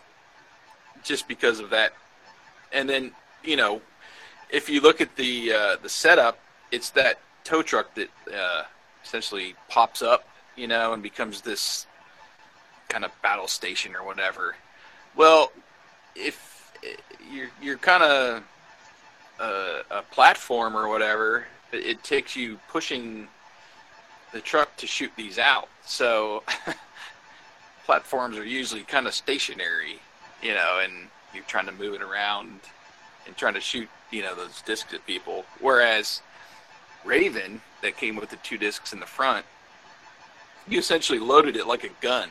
just because of that, and then you know, if you look at the uh, the setup, it's that tow truck that uh, essentially pops up, you know, and becomes this kind of battle station or whatever. Well, if you're you're kind of a, a platform or whatever, it, it takes you pushing the truck to shoot these out. So platforms are usually kind of stationary, you know, and you're trying to move it around and trying to shoot, you know, those discs at people. Whereas Raven, that came with the two discs in the front, you essentially loaded it like a gun.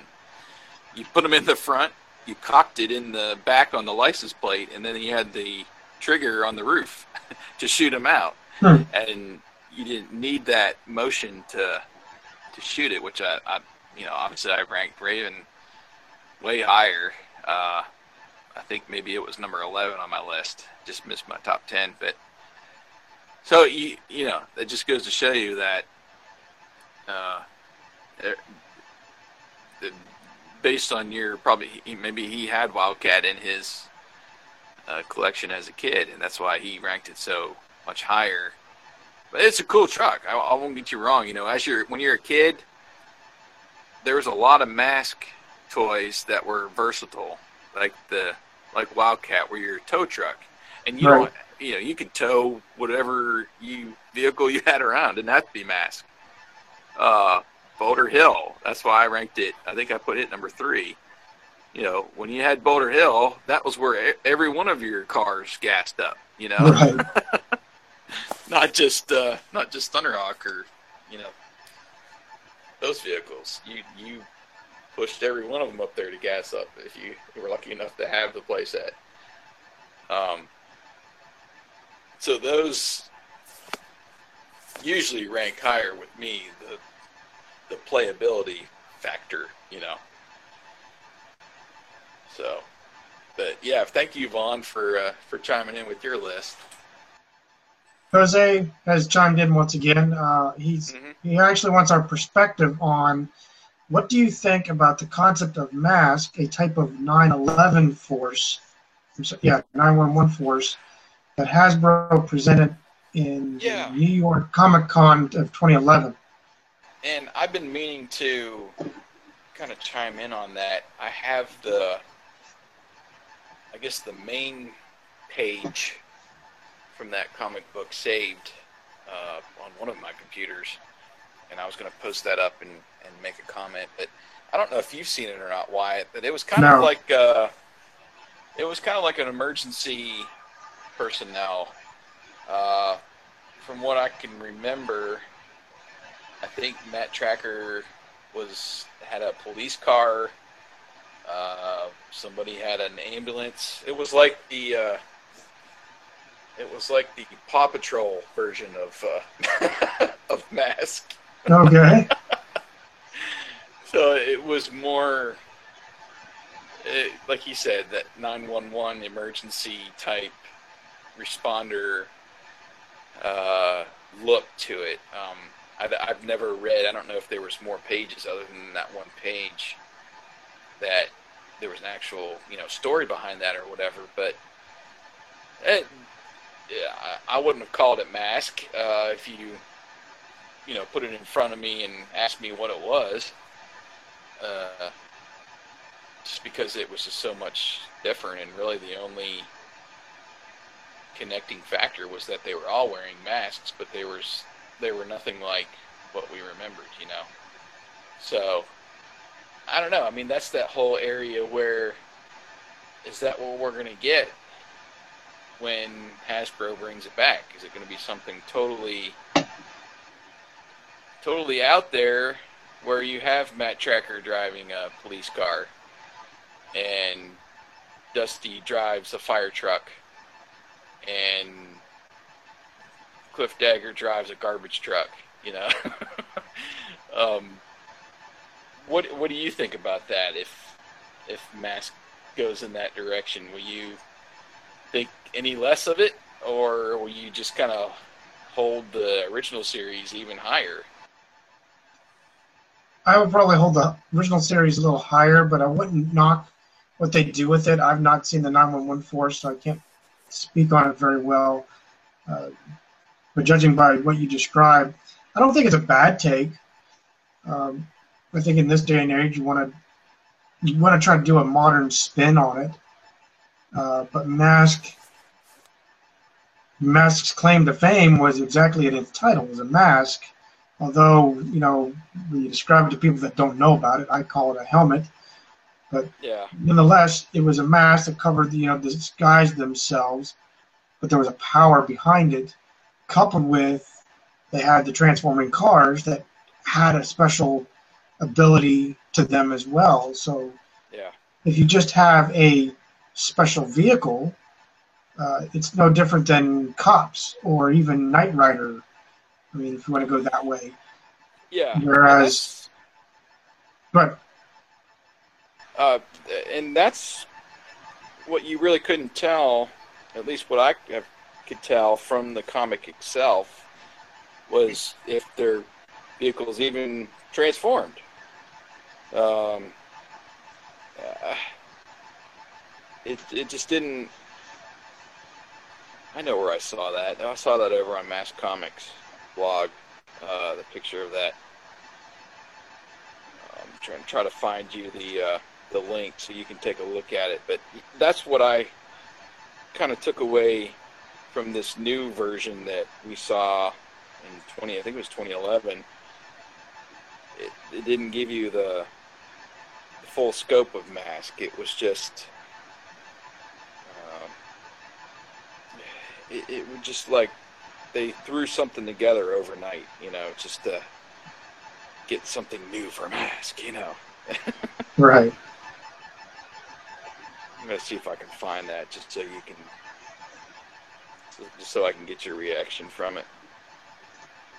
You put them in the front, you cocked it in the back on the license plate, and then you had the trigger on the roof to shoot them out. Hmm. And you didn't need that motion to to shoot it, which I, I you know, obviously I ranked Raven way higher. Uh, I think maybe it was number 11 on my list. Just missed my top 10, but so you you know it just goes to show you that uh, the, based on your probably maybe he had Wildcat in his uh, collection as a kid, and that's why he ranked it so much higher. But it's a cool truck. I, I won't get you wrong. You know, as you're when you're a kid, there was a lot of mask toys that were versatile, like the like Wildcat, where you're tow truck, and you Right. don't you know you could tow whatever you vehicle you had around, and that be masked. Uh, Boulder Hill. That's why I ranked it. I think I put it number three. You know, when you had Boulder Hill, that was where every one of your cars gassed up. You know, Right. not just uh, not just Thunderhawk or you know those vehicles. You you pushed every one of them up there to gas up if you were lucky enough to have the playset. Um, so those usually rank higher with me. The the playability factor, you know. So, but yeah, thank you, Vaughn, for uh, for chiming in with your list. Jose has chimed in once again. Uh, he's Mhm. he actually wants our perspective on what do you think about the concept of mask, a type of 9/11 force, yeah, 911 force that Hasbro presented in Yeah. New York Comic Con of 2011. And I've been meaning to kind of chime in on that. I have the, I guess, the main page from that comic book saved uh, on one of my computers. And I was going to post that up and, and make a comment. But I don't know if you've seen it or not, Wyatt, but it was kind of like, uh, it was kind of like an emergency personnel. Uh, from what I can remember, I think Matt Trakker was had a police car. Uh, somebody had an ambulance. It was like the uh, it was like the Paw Patrol version of uh, of Mask. Okay. So it was more, it, like you said, that 911 emergency type responder uh, look to it. Um, I've, I've never read, I don't know if there was more pages other than that one page that there was an actual, you know, story behind that or whatever, but it, yeah, I, wouldn't have called it mask uh, if you, you know, put it in front of me and asked me what it was uh, just because it was just so much different, and really the only connecting factor was that they were all wearing masks, but they were they were nothing like what we remembered, you know. So I don't know. I mean, that's that whole area where is that what we're gonna get when Hasbro brings it back? Is it going to be something totally totally out there where you have Matt Trakker driving a police car and Dusty drives a fire truck, and Cliff Dagger drives a garbage truck. You know, um, what what do you think about that? If if Mask goes in that direction, will you think any less of it, or will you just kind of hold the original series even higher? I would probably hold the original series a little higher, but I wouldn't knock what they do with it. I've not seen the 911 Force, so I can't speak on it very well. Uh, but judging by what you described, I don't think it's a bad take. Um, I think in this day and age, you want to you want to try to do a modern spin on it. Uh, but Mask Mask's claim to fame was exactly in its title, it was a mask. Although, you know, when you describe it to people that don't know about it, I call it a helmet. But Yeah, nonetheless, it was a mask that covered, the, you know, disguised themselves, but there was a power behind it, coupled with they had the transforming cars that had a special ability to them as well. So yeah, if you just have a special vehicle, uh, it's no different than cops or even Knight Rider. I mean, if you want to go that way. yeah. Whereas- But uh, and that's what you really couldn't tell, at least what I could tell from the comic itself, was if their vehicles even transformed. Um, uh, it it just didn't. I know where I saw that. I saw that over on Mass Comics blog. Uh, the picture of that. I'm trying to try to find you the uh, the link so you can take a look at it. But that's what I kind of took away from this new version that we saw in 20. I think it was 2011. It, it didn't give you the, the full scope of Mask. It was just. It, it was just like they threw something together overnight, you know, just to get something new for Mask, you know. right, I'm gonna see if I can find that just so you can, just so I can get your reaction from it.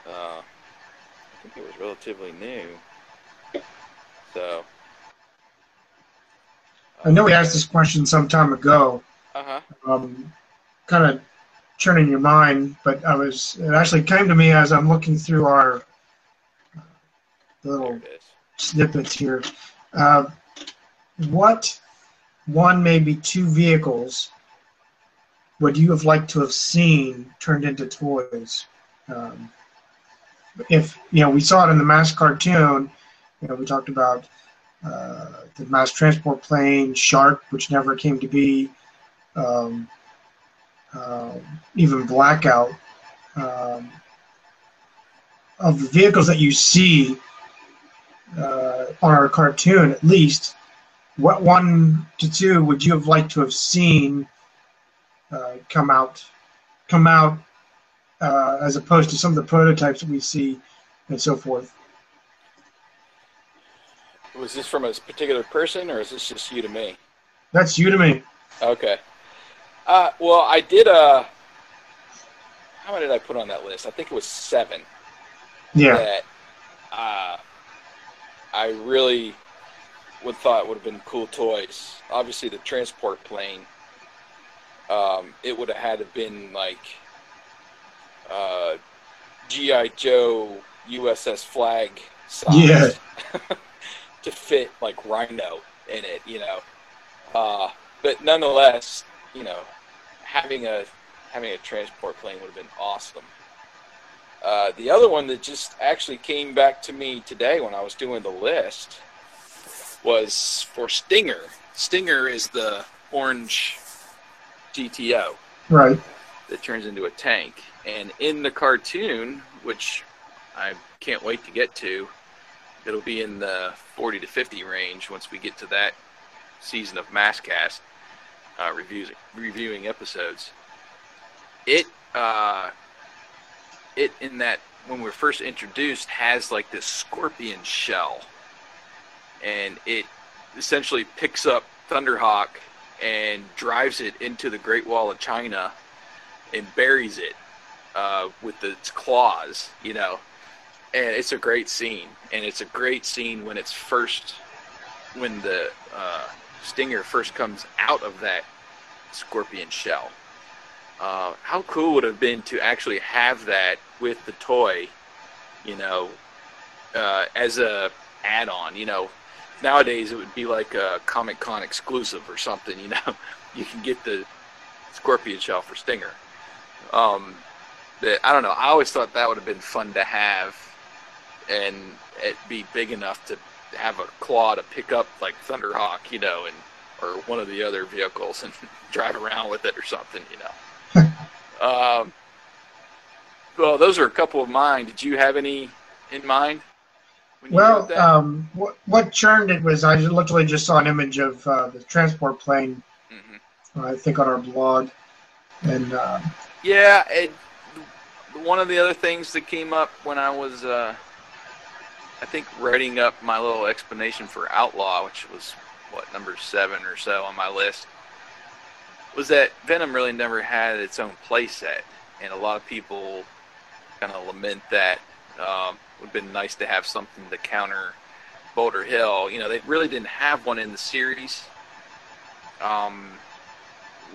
Uh, I think it was relatively new, so. I know we asked this question some time ago. Uh huh. um, kind of churning your mind, but I was it actually came to me as I'm looking through our uh, little snippets here. Uh, what one, maybe two vehicles would you have liked to have seen turned into toys? Um, if you know, we saw it in the mask cartoon. You know, we talked about uh, the mask transport plane, Shark, which never came to be. Um, uh, even Blackout. Um, of the vehicles that you see uh, on our cartoon, at least, what one to two would you have liked to have seen uh, come out, come out, uh, as opposed to some of the prototypes that we see and so forth? Was this from a particular person, or is this just you to me? That's you to me. Okay. Uh, well, I did. Uh, how many did I put on that list? I think it was seven. Yeah, that uh, I really would thought would have been cool toys. Obviously, the transport plane. Um, it would have had to been like uh, GI Joe USS Flag size Yeah. to fit like Rhino in it, you know. Uh, but nonetheless, you know, having a having a transport plane would have been awesome. Uh, the other one that just actually came back to me today when I was doing the list was for Stinger. Stinger is the orange GTO right. that turns into a tank. And in the cartoon, which I can't wait to get to, it'll be in the 40 to 50 range once we get to that season of Maskcast uh, reviews, reviewing episodes. It uh, it in that when we're first introduced has like this scorpion shell, and it essentially picks up Thunderhawk and drives it into the Great Wall of China and buries it uh, with its claws, you know. And it's a great scene, and it's a great scene when it's first, when the uh, stinger first comes out of that scorpion shell. Uh, how cool would it have been to actually have that with the toy, you know, uh, as a add-on, you know, nowadays it would be like a Comic Con exclusive or something. You know, you can get the Scorpion shell for Stinger. Um, that I don't know. I always thought that would have been fun to have, and it be big enough to have a claw to pick up like Thunderhawk, you know, and or one of the other vehicles and drive around with it or something, you know. um, well, those are a couple of mine. Did you have any in mind? Well, um, what, what churned it was I literally just saw an image of uh, the transport plane. Mm-hmm. I think on our blog, and uh, yeah, it, one of the other things that came up when I was, uh, I think, writing up my little explanation for Outlaw, which was what number seven or so on my list, was that Venom really never had its own playset, and a lot of people kind of lament that. Um, would have been nice to have something to counter Boulder Hill. You know, they really didn't have one in the series. Um,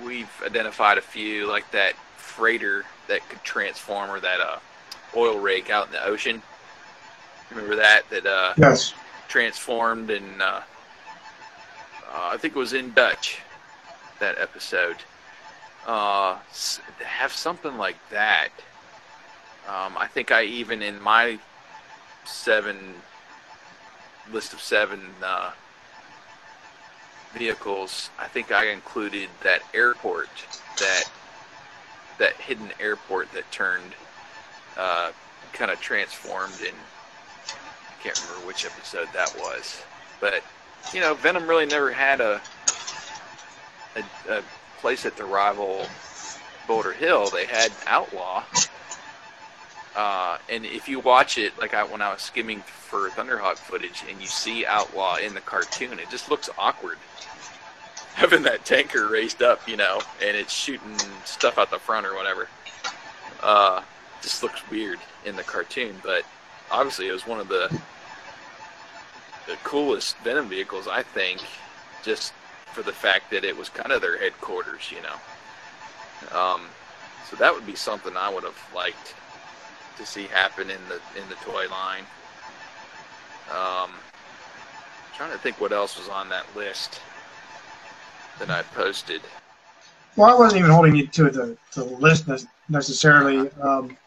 we've identified a few, like that freighter that could transform, or that uh, oil rig out in the ocean. Remember that? That uh, yes. transformed, and uh, uh, I think it was in Dutch that episode. Uh, have something like that. Um, I think I even in my seven list of seven uh, vehicles, I think I included that airport, that that hidden airport that turned, uh, kind of transformed in. Can't remember which episode that was, but you know, Venom really never had a a, a place at the rival Boulder Hill. They had Outlaw, uh, and if you watch it, like I, when I was skimming for Thunderhawk footage, and you see Outlaw in the cartoon, it just looks awkward having that tanker raised up, you know, and it's shooting stuff out the front or whatever. Uh, just looks weird in the cartoon, but obviously it was one of the the coolest Venom vehicles, I think, just for the fact that it was kind of their headquarters, you know. Um, so that would be something I would have liked to see happen in the in the toy line. Um, trying to think what else was on that list that I posted. Well, I wasn't even holding you to the to the list necessarily. Um,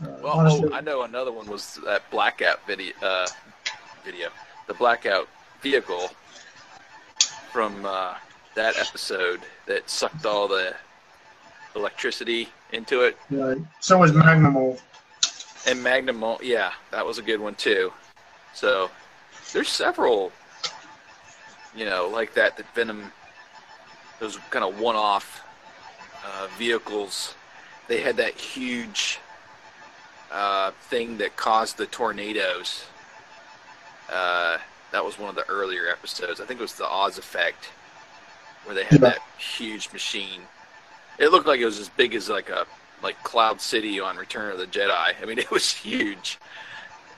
well, oh, I know another one was that blackout video. Uh, video, the blackout vehicle from uh, that episode that sucked all the electricity into it. Yeah. So was Magnum. And Magnum, yeah, that was a good one too. So there's several, you know, like that that Venom, those kind of one-off uh, vehicles. They had that huge uh, thing that caused the tornadoes. Uh, that was one of the earlier episodes. I think it was the Oz effect, where they had yeah. that huge machine it looked like it was as big as like a like Cloud City on Return of the Jedi. I mean, it was huge,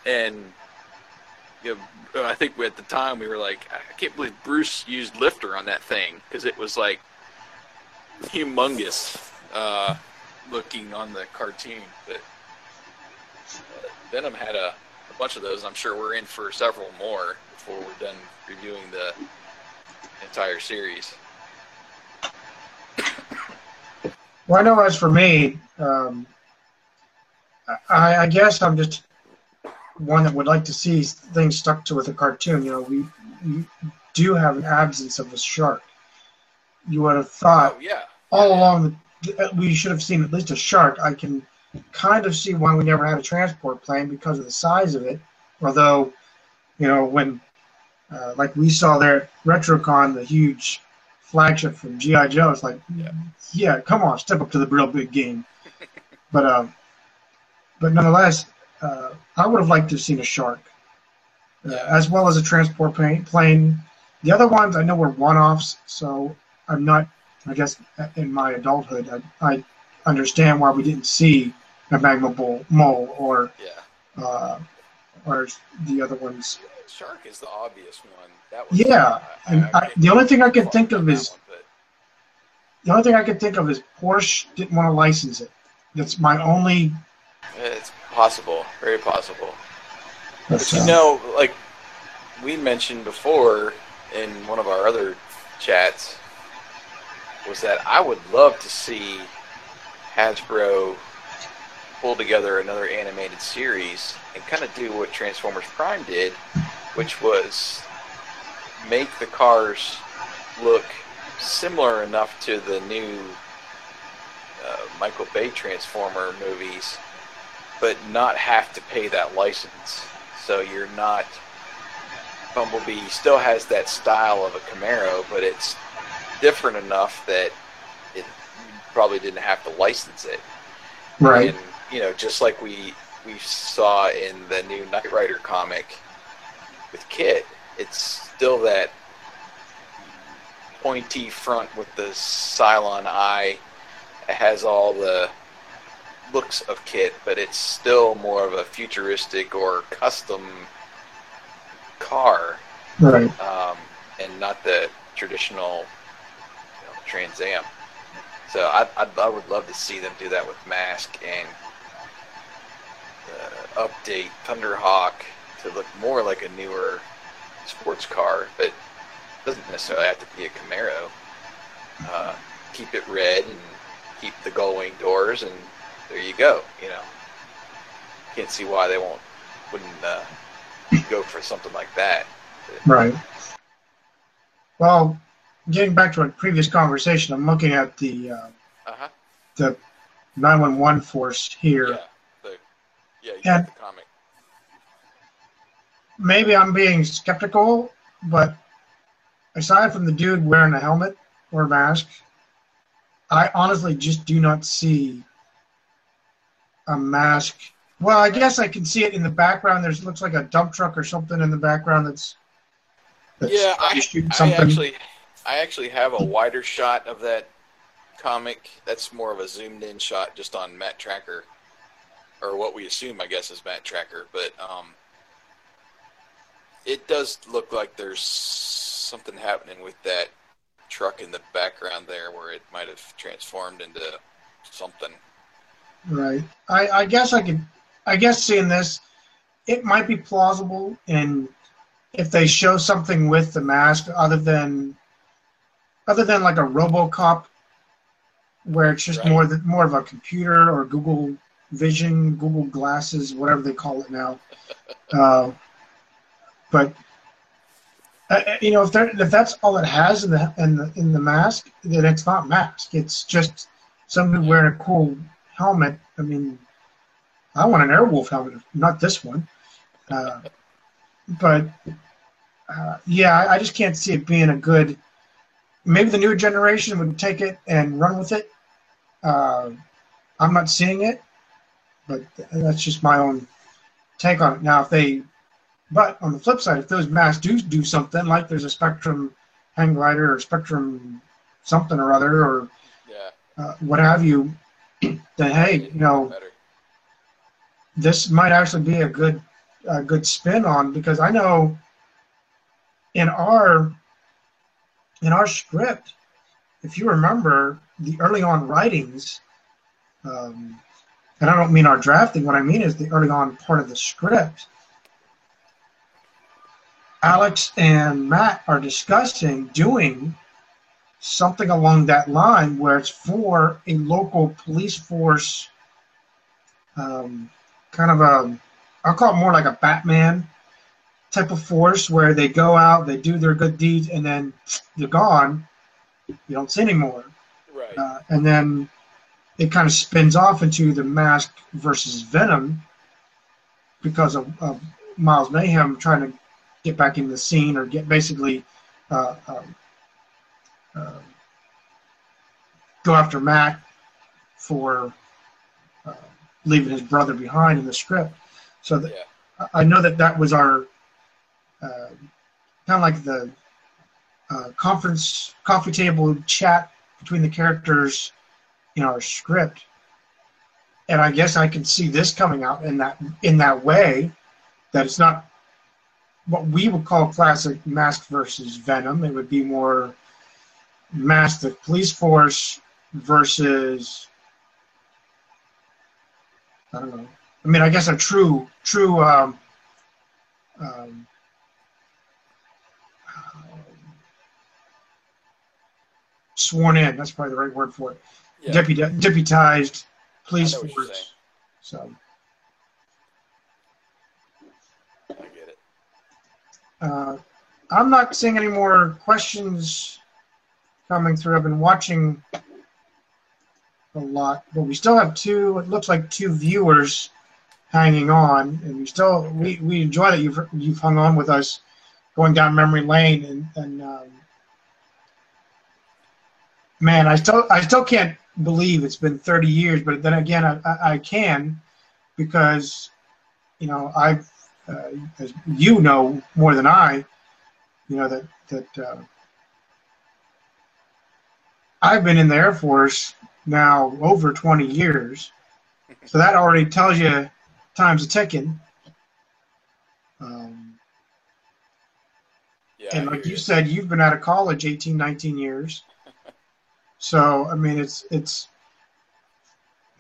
and you know, I think at the time we were like, I can't believe Bruce used lifter on that thing because it was like humongous uh, looking on the cartoon. But Venom had a, a bunch of those. I'm sure we're in for several more before we're done reviewing the entire series. Well, I know as for me, um, I, I, guess I'm just one that would like to see things stuck to with a cartoon. You know, we, we do have an absence of a shark. You would have thought oh, yeah. all along that we should have seen at least a shark. I can kind of see why we never had a transport plane because of the size of it. Although, you know, when uh, like we saw there at RetroCon, the huge flagship from GI Joe. It's like, yeah. yeah, come on, step up to the real big game. but uh, but nonetheless, uh, I would have liked to have seen a shark, uh, as well as a transport plane. plane. The other ones I know were one-offs, so I'm not. I guess in my adulthood, I, I understand why we didn't see a magma bull, mole or Yeah. uh, or the other ones. Shark is the obvious one. That was Yeah, and I, the only thing I can think of is one, but- the only thing I can think of is Porsche didn't want to license it. That's my only. It's possible, very possible. But, You uh, know, like we mentioned before in one of our other chats, was that I would love to see Hasbro pull together another animated series and kind of do what Transformers Prime did, which was make the cars look similar enough to the new uh, Michael Bay Transformer movies, but not have to pay that license. So you're not. Bumblebee still has that style of a Camaro, but it's different enough that it probably didn't have to license it. right. And you know, just like we we saw in the new Knight Rider comic with Kit, it's still that pointy front with the Cylon eye. It has all the looks of Kit, but it's still more of a futuristic or custom car, Right. um, and not the traditional you know, Trans Am. So I, I, I would love to see them do that with Mask and uh, update Thunderhawk to look more like a newer sports car, but doesn't necessarily have to be a Camaro. Uh, keep it red and keep the gull wing doors, and there you go. You know, can't see why they won't wouldn't uh, go for something like that. Right. Well, getting back to a previous conversation, I'm looking at the uh, Uh huh. the 911 force here. Yeah. Yeah. You got the comic. Maybe I'm being skeptical, but aside from the dude wearing a helmet or a mask, I honestly just do not see a mask. Well, I guess I can see it in the background. There's looks like a dump truck or something in the background that's, that's Yeah, I, I something. actually, I actually have a wider shot of that comic. That's more of a zoomed in shot, just on Matt Trakker, or what we assume, I guess, is Matt Trakker. But um, it does look like there's something happening with that truck in the background there, where it might have transformed into something. Right. I, I guess I could. I guess seeing this, it might be plausible and if they show something with the mask other than other than like a RoboCop, where it's just Right. more than, more of a computer or Google Vision, Google Glasses, whatever they call it now. uh, but uh, uh, you know, if if that's all it has in the in the in the mask, then it's not mask. It's just somebody wearing a cool helmet. I mean, I want an Airwolf helmet, not this one. Uh, but uh, yeah, I, I just can't see it being a good. Maybe the newer generation would take it and run with it. Uh, I'm not seeing it, but that's just my own take on it. Now, if they, but on the flip side, if those masks do do something like there's a Spectrum hang glider or Spectrum something or other or Yeah. uh, what have you, then hey, you know, Better. this might actually be a good a good spin on because I know in our in our script, if you remember the early on writings, um, and I don't mean our drafting. What I mean is the early on part of the script. Alex and Matt are discussing doing something along that line where it's for a local police force um, kind of a I'll call it more like a Batman type of force where they go out, they do their good deeds, and then they're gone. You don't see anymore. Right. Uh, and then it kind of spins off into the Mask versus Venom because of, of Miles Mayhem trying to get back in the scene or get basically uh, um, uh, go after Matt for uh, leaving his brother behind in the script. So that, yeah. I- I know that that was our uh, kind of like the uh, conference coffee table chat between the characters in our script. And I guess I can see this coming out in that in that way, that it's not what we would call classic Mask versus Venom. It would be more Mask the police force versus I don't know. I mean, I guess a true true um, um, sworn in. That's probably the right word for it. Yeah. Deputi- deputized police I know what you're force. So, I get it. uh, I'm not seeing any more questions coming through. I've been watching a lot, but we still have two. It looks like two viewers hanging on, and we still we, we enjoy that you've you've hung on with us going down memory lane, and and um, man, I still I still can't believe it's been 30 years, but then again, I, I, can because you know I've uh, as you know more than I, you know that that uh, I've been in the Air Force now over 20 years, so that already tells you time's a ticking. Um, Yeah. and like you said, you've been out of college 18, 19 years. So I mean, it's it's.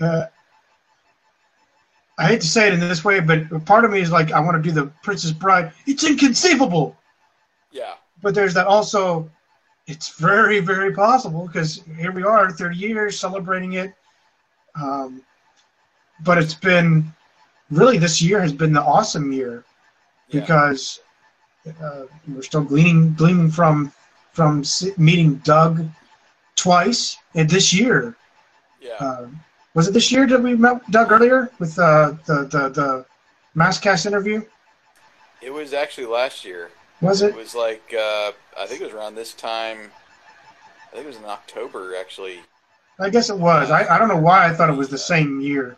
Uh, I hate to say it in this way, but part of me is like, I want to do the Princess Bride. It's inconceivable, Yeah. but there's that also. It's very, very possible because here we are, 30 years celebrating it. Um, but it's been really this year has been the awesome year Yeah. because uh, we're still gleaning gleaming from from meeting Doug twice and this year. yeah. Uh, was it this year that we met Doug earlier with uh, the the the Maskcast interview? it was actually last year. Was It it? was like uh, I think it was around this time. I think it was in October actually I guess it was. I, I don't know why I thought it was the same year.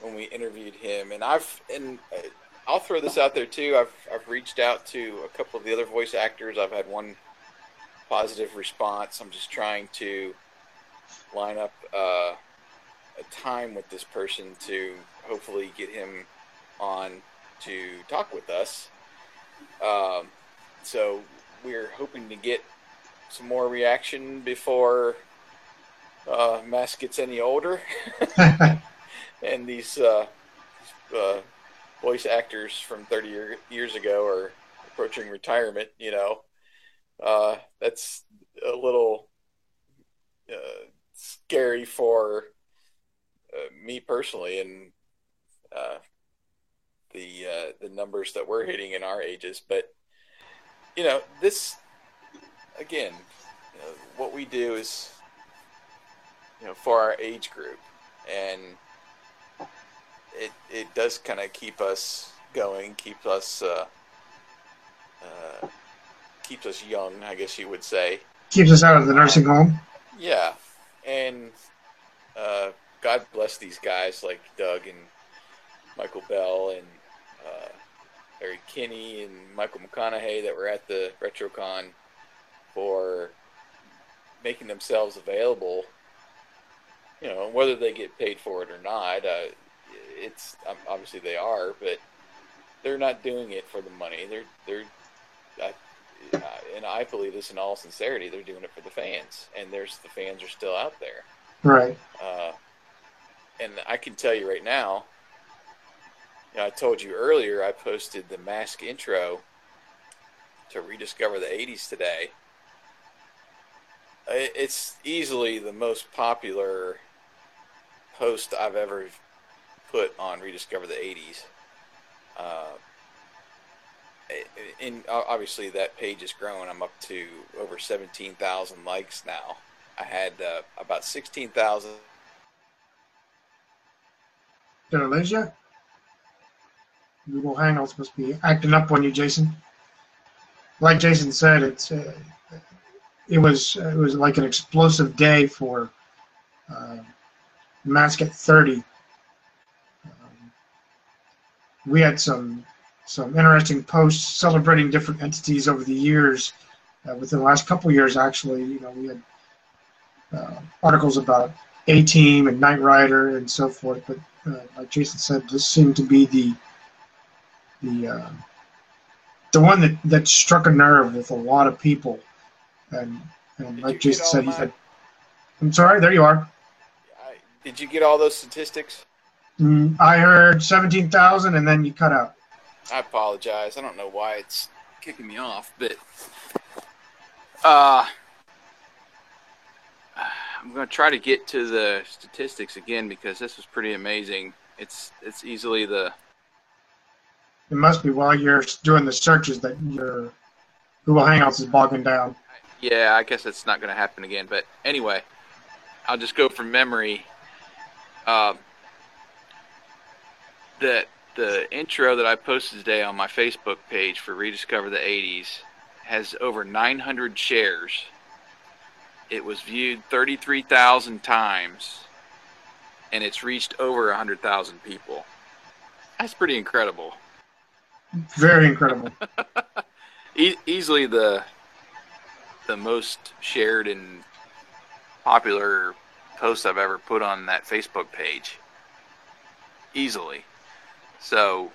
when we interviewed him, and I've and uh, I'll throw this out there too. I've I've reached out to a couple of the other voice actors. I've had one positive response. I'm just trying to line up uh, a time with this person to hopefully get him on to talk with us. Um, so we're hoping to get some more reaction before uh, Mask gets any older. and these uh, uh, voice actors from 30 year, years ago are approaching retirement, you know, uh, that's a little uh, scary for uh, me personally and uh, the uh, the numbers that we're hitting in our ages. But you know, this again, you know, what we do is you know for our age group, and it it does kind of keep us going, keep us uh, uh, keeps us young, I guess you would say. Keeps us out of the nursing home. Yeah, and uh, God bless these guys like Doug and Michael Bell and uh, Harry Kinney and Michael McConaughey that were at the RetroCon for making themselves available. You know, whether they get paid for it or not, uh, it's um, obviously they are, but they're not doing it for the money. They're they're uh, uh, and I believe this in all sincerity, they're doing it for the fans, and there's the fans are still out there. Right. Uh, and I can tell you right now, you know, I told you earlier, I posted the mask intro to rediscover the '80s today. It's easily the most popular post I've ever put on rediscover the '80s. Uh, and obviously that page is growing. I'm up to over 17,000 likes now. I had uh, about 16,000. Did I? Google Hangouts must be acting up on you, Jason. Like Jason said, it's uh, it was it was like an explosive day for uh, Mask at 30. Um, we had some some interesting posts celebrating different entities over the years uh, within the last couple of years, actually, you know, we had uh, articles about A Team and Knight Rider and so forth. But uh, like Jason said, this seemed to be the the uh, the one that, that struck a nerve with a lot of people. And and Did like Jason said, he said, "I'm sorry, there you are." I, did you get all those statistics? Mm, I heard seventeen thousand, and then you cut out. I apologize. I don't know why it's kicking me off, but uh, I'm going to try to get to the statistics again because this was pretty amazing. It's it's easily the It must be while you're doing the searches that your Google Hangouts is bogging down. yeah. I guess it's not going to happen again. But anyway, I'll just go from memory. Um, the the intro that I posted today on my Facebook page for Rediscover the 80s has over 900 shares. It was viewed 33,000 times, and it's reached over 100,000 people. That's pretty incredible. Very incredible. E- easily the the most shared and popular post I've ever put on that Facebook page. Easily. So,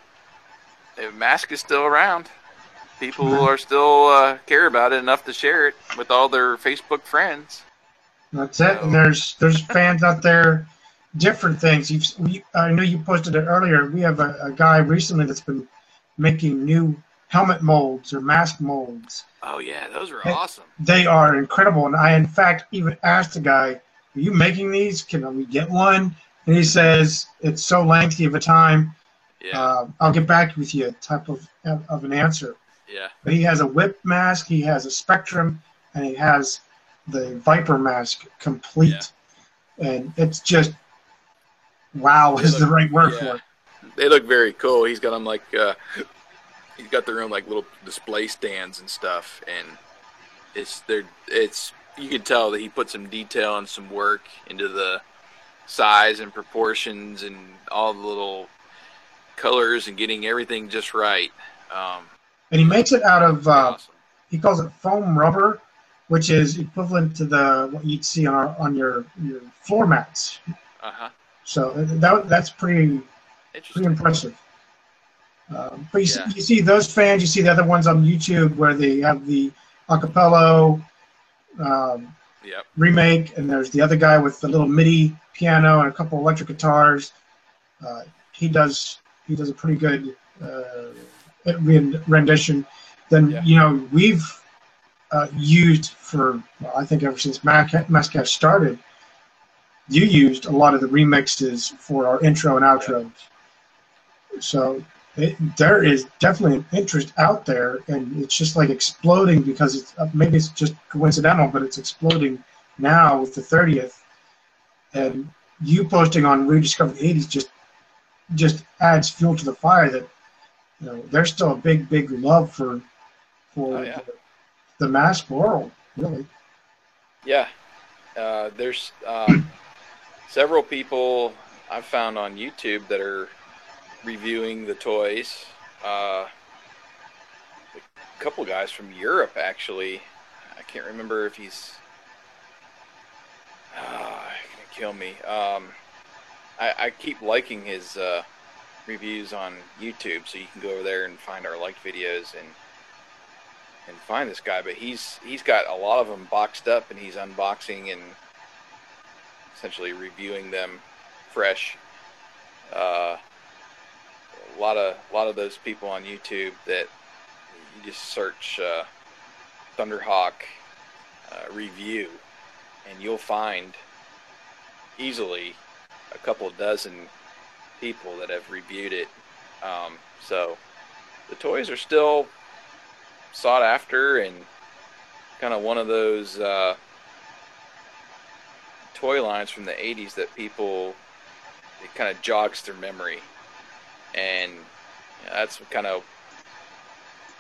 if Mask is still around. People Mhm. are still uh, care about it enough to share it with all their Facebook friends. That's it. And there's there's fans out there, different things. You've we, I know you posted it earlier. We have a, a guy recently that's been making new helmet molds or mask molds. Oh yeah, those are awesome. They are incredible. And I in fact even asked the guy, "Are you making these? Can we get one?" And he says it's so lengthy of a time. Yeah, Uh, I'll get back with you. Type of of an answer. yeah, But he has a whip mask, he has a spectrum, and he has the Viper mask complete. Yeah. And it's just wow They is the right word yeah. for it. they look very cool. He's got them like uh, he's got their own like little display stands and stuff, and it's they're it's you can tell that he put some detail and some work into the size and proportions and all the little colors and getting everything just right. Um, And he makes it out of uh, awesome. he calls it foam rubber, which is equivalent to the what you'd see on our on your your floor mats. Uh huh. So that that's pretty pretty impressive. Um, but you, Yeah. see, you see those fans, you see the other ones on YouTube where they have the acapello um, Yep. remake, and there's the other guy with the little MIDI piano and a couple electric guitars. Uh, he does he does a pretty good uh, rendition. Then Yeah. you know we've uh, used for well, I think ever since Mac Maskcast started, you used a lot of the remixes for our intro and outros. So it, there is definitely an interest out there, and it's just like exploding because it's uh, maybe it's just coincidental, but it's exploding now with the 30th, and you posting on Rediscover the 80s just just adds fuel to the fire. That you know there's still a big big love for for Oh, yeah. the, the mask world, really. Yeah, uh, there's um, several people I've found on YouTube that are reviewing the toys. Uh, a couple guys from Europe, actually. I can't remember if he's. Ah, gonna kill me. Um, I, I keep liking his uh, reviews on YouTube, so you can go over there and find our liked videos and and find this guy, but he's he's got a lot of them boxed up, and he's unboxing and essentially reviewing them fresh. Uh, a lot of a lot of those people on YouTube that you just search uh, Thunderhawk uh, review, and you'll find easily a couple dozen people that have reviewed it. Um, so the toys are still sought after and kind of one of those uh, toy lines from the 80s that people it kind of jogs their memory. And that's kind of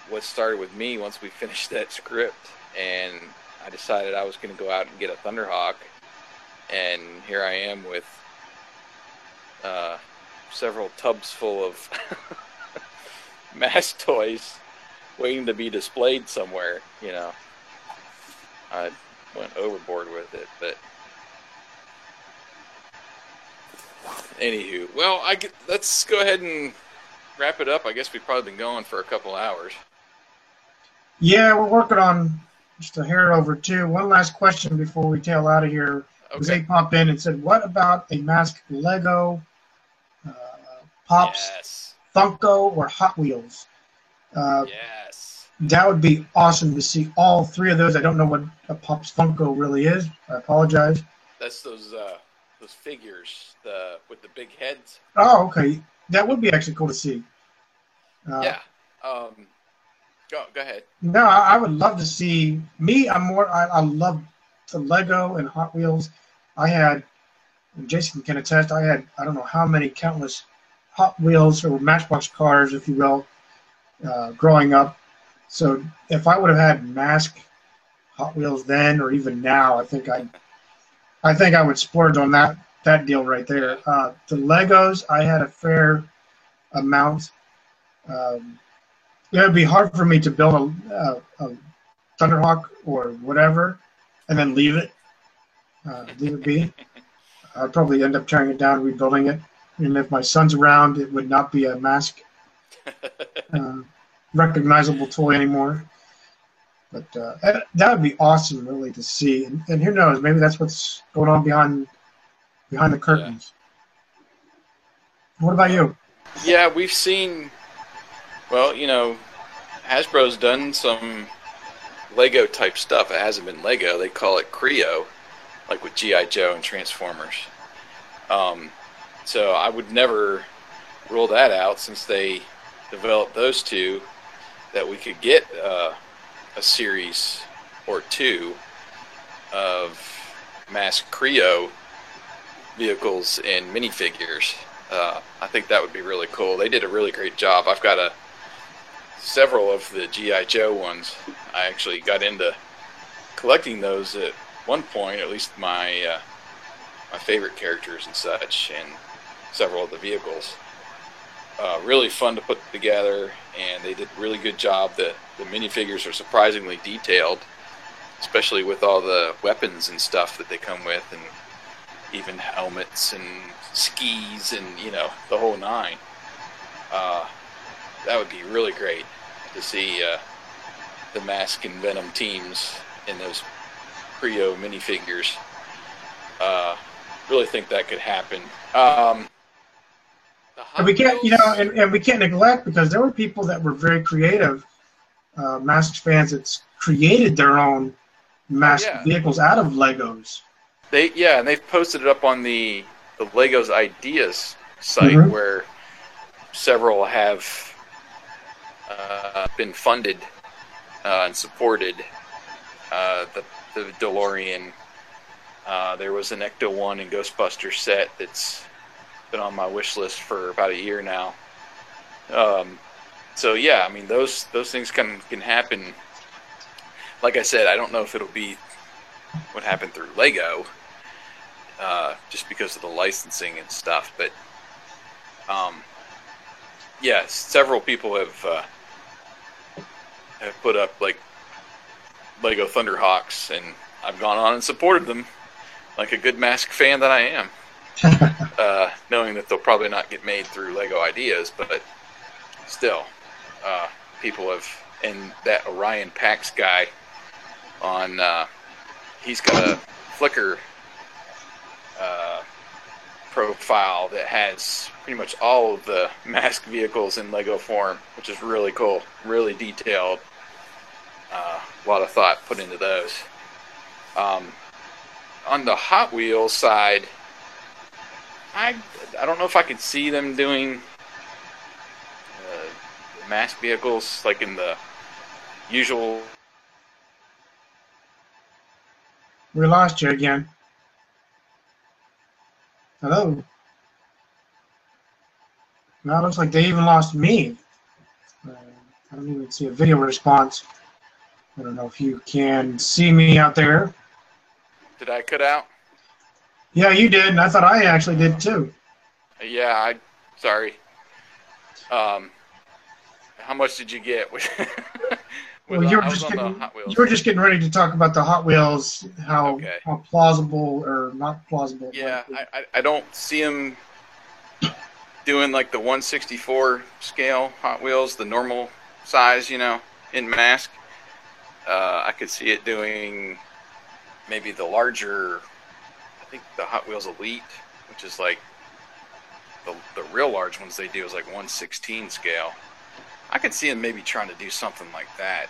what started with me once we finished that script. And i decided i was going to go out and get a thunderhawk. And here i am with uh, several tubs full of mask toys waiting to be displayed somewhere, you know. I went overboard with it, but anywho, well, I get, let's go ahead and wrap it up. I guess we've probably been going for a couple hours. Yeah, we're working on just a hair over two. One last question before we tail out of here. Okay. They popped in and said, "What about a mask Lego, Pops, Yes. Funko, or Hot Wheels?" Uh, Yes. That would be awesome to see all three of those. I don't know what a Pops Funko really is. I apologize. That's those uh, those figures the with the big heads. Oh, okay. That would be actually cool to see. Uh, yeah. Um, go go ahead. No, I, I would love to see me. I'm more. I, I love the Lego and Hot Wheels. I had, and Jason can attest. I had I don't know how many countless Hot Wheels or Matchbox cars, if you will, uh, growing up. So if I would have had Mask Hot Wheels then, or even now, I think I, I think I would splurge on that that deal right there. Uh, the Legos, I had a fair amount. Um, it would be hard for me to build a, a, a Thunderhawk or whatever, and then leave it, uh, leave it be. I'd probably end up tearing it down, rebuilding it. And if my son's around, it would not be a mask uh, recognizable toy anymore. But uh, that- would be awesome, really, to see. And, and who knows? Maybe that's what's going on behind behind the curtains. What about you? Yeah, we've seen. Well, you know, Hasbro's done some Lego type stuff. It hasn't been Lego. They call it Kre-O, like with GI Joe and Transformers. Um, so I would never rule that out since they developed those two. That we could get uh, a series or two of mask Kre-O vehicles and minifigures. Uh, I think that would be really cool. They did a really great job. I've got a several of the GI Joe ones. I actually got into collecting those at one point, at least my uh, my favorite characters and such, and several of the vehicles. Uh, really fun to put together, and they did a really good job. The the minifigures are surprisingly detailed, especially with all the weapons and stuff that they come with, and even helmets and skis and you know the whole nine. Uh, that would be really great to see uh, the Mask and Venom teams in those Kre-O minifigures. Uh, really think that could happen. Um, And we can't, you know, and, and we can't neglect because there were people that were very creative, uh, fans that created their own mask Yeah. vehicles out of Legos. They yeah, and they've posted it up on the the Legos Ideas site Mhm. where several have uh, been funded uh, and supported. Uh, the the DeLorean. Uh, there was an Ecto One and Ghostbuster set that's been on my wish list for about a year now. Um, so yeah, I mean those those things can can happen. Like I said, I don't know if it'll be what happened through Lego, uh, just because of the licensing and stuff. But um, yeah, several people have uh, have put up like Lego Thunderhawks, and I've gone on and supported them like a good Mask fan that I am, uh, knowing that they'll probably not get made through Lego Ideas, but still, uh, people have. And that Orion Pax guy on uh, he's got a Flickr uh, profile that has pretty much all of the mask vehicles in Lego form, which is really cool, really detailed. Uh, a lot of thought put into those. Um, on the Hot Wheels side, I I don't know if I could see them doing uh, mask vehicles like in the usual We lost you again. Hello. Now it looks like they even lost me. Uh, I don't even see a video response. I don't know if you can see me out there. Did I cut out? Yeah, you did, and I thought I actually did too. Yeah, I sorry. Um, how much did you get? Well, you were just getting you were just getting ready to talk about the Hot Wheels, how Okay. how plausible or not plausible. Yeah. I, I, I don't see him doing like the 164 scale Hot Wheels, the normal size, you know, in mask. Uh, I could see it doing maybe the larger, think the Hot Wheels Elite, which is like the, the real large ones they do is like 116 scale. I could see him maybe trying to do something like that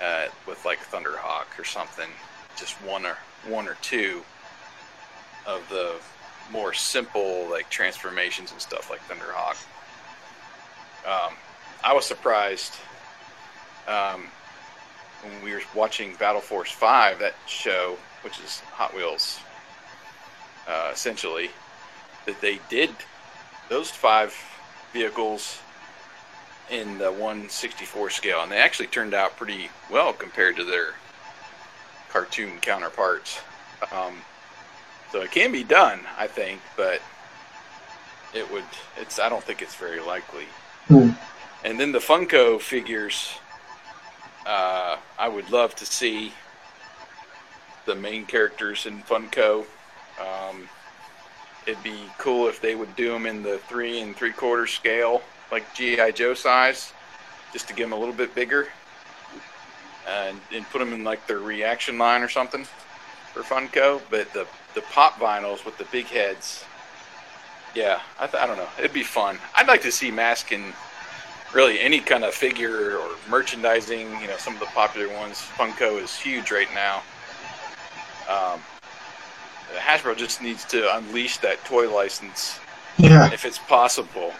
uh, with like Thunderhawk or something, just one or one or two of the more simple like transformations and stuff like Thunderhawk. Um, I was surprised um, when we were watching Battle Force Five, that show, which is Hot Wheels, uh, essentially, that they did those five vehicles in the 164 scale, and they actually turned out pretty well compared to their cartoon counterparts. Um, so it can be done, I think, but it would. It's. I don't think it's very likely. Hmm. And then the Funko figures. Uh, I would love to see the main characters in Funko. Um, it'd be cool if they would do them in the three and three quarter scale, like GI Joe size, just to give them a little bit bigger, and, and put them in like their reaction line or something for Funko. But the the pop vinyls with the big heads, yeah, I, th- I don't know, it'd be fun. I'd like to see Mask in really any kind of figure or merchandising. You know, some of the popular ones. Funko is huge right now. Um, Hasbro just needs to unleash that toy license yeah, if it's possible,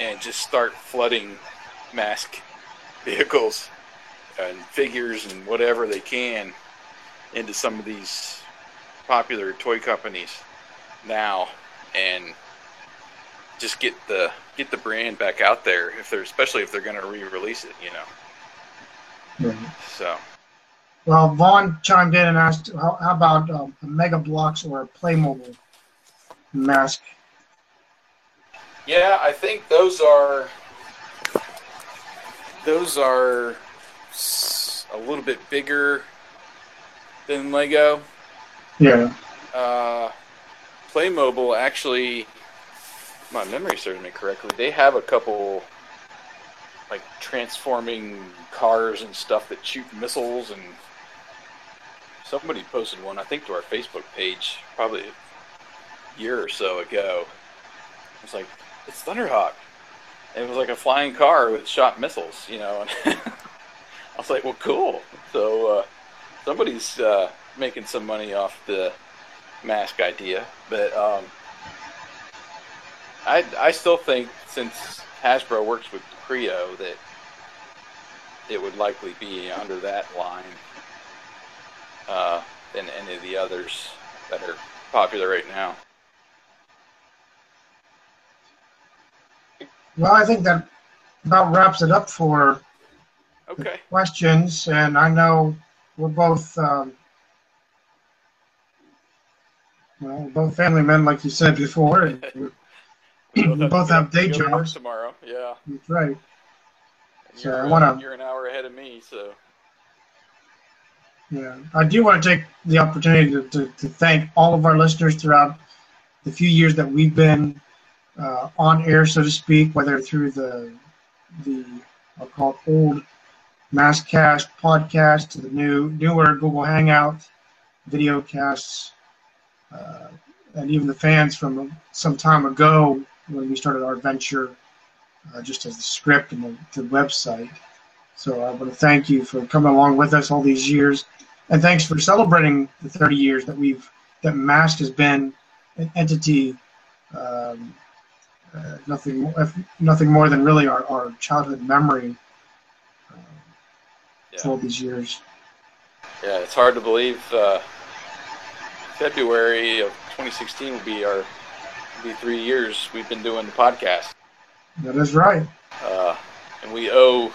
and just start flooding mask vehicles and figures and whatever they can into some of these popular toy companies now, and just get the get the brand back out there if they're especially if they're going to re-release it, you know. So Well, Vaughn chimed in and asked, how, how about um, a Mega Bloks or a Playmobil mask? Yeah, I think those are those are a little bit bigger than Lego. Yeah, Uh, Playmobil actually, my memory serves me correctly, they have a couple like transforming cars and stuff that shoot missiles and somebody posted one I think to our Facebook page probably a year or so ago. It was like it's Thunderhawk. And it was like a flying car with shot missiles, you know. And I was like, well, cool. So uh, somebody's uh, making some money off the mask idea, but um, I I still think since Hasbro works with Kre-O that it would likely be under that line uh, than any of the others that are popular right now. well, I think that about wraps it up for Okay. questions, and I know we're both, um, well, both family men, like you said before. And We both to have day to jobs. tomorrow. Yeah. that's right. And So I wanna- uh, you're an hour ahead of me, so Yeah, I do want to take the opportunity to, to, to thank all of our listeners throughout the few years that we've been uh, on air, so to speak, whether through the the I'll call it old Maskcast podcast to the new newer Google Hangout video casts, uh, and even the fans from some time ago when we started our venture, uh, just as the script and the, the website. So I want to thank you for coming along with us all these years, and thanks for celebrating the 30 years that we've that Mask has been an entity. Um, uh, nothing, nothing more than really our, our childhood memory uh, yeah. for all these years. Yeah, it's hard to believe. Uh, February of 2016 will be our will be three years we've been doing the podcast, That is right. uh, and we owe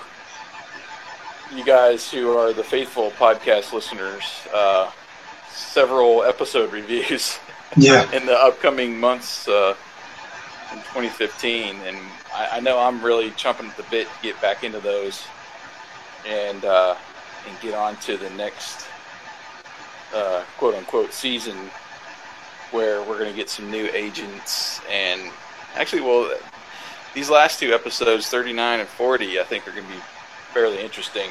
you guys who are the faithful podcast listeners uh, several episode reviews Yeah. in the upcoming months uh, in 2015, and I, I know I'm really chomping at the bit to get back into those. and uh, and get on to the next uh, quote unquote season where we're going to get some new agents and actually well these last two episodes 39 and 40 i think are going to be fairly interesting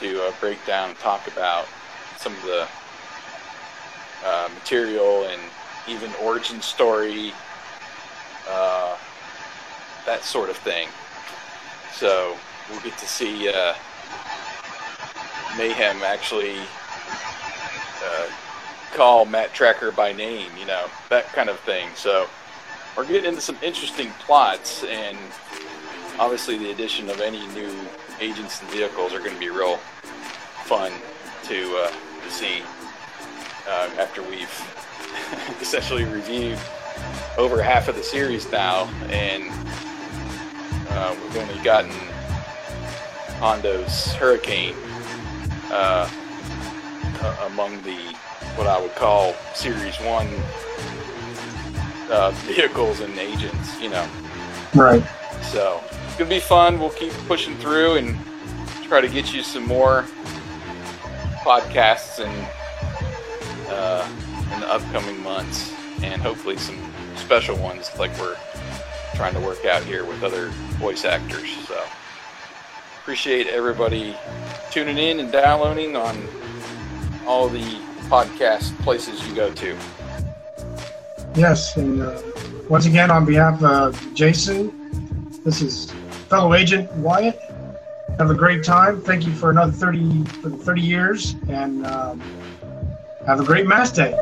to uh, break down and talk about some of the uh, material and even origin story uh, that sort of thing so we'll get to see uh, mayhem actually uh, call Matt Trakker by name, you know, that kind of thing. So we're getting into some interesting plots, and obviously the addition of any new agents and vehicles are going to be real fun to, uh, to see uh, after we've essentially reviewed over half of the series now, and uh, we've only gotten Hondo's Hurricane uh, among the what I would call Series One uh, vehicles and agents. You know, Right. so it's gonna be fun. We'll keep pushing through and try to get you some more podcasts and uh, in the upcoming months, and hopefully some special ones like we're trying to work out here with other voice actors. So appreciate everybody tuning in and downloading on all the podcast places you go to. Yes, and uh, once again, on behalf of Jason, this is fellow agent Wyatt. Have a great time. Thank you for another 30 for 30 years, and um, have a great Mask Day.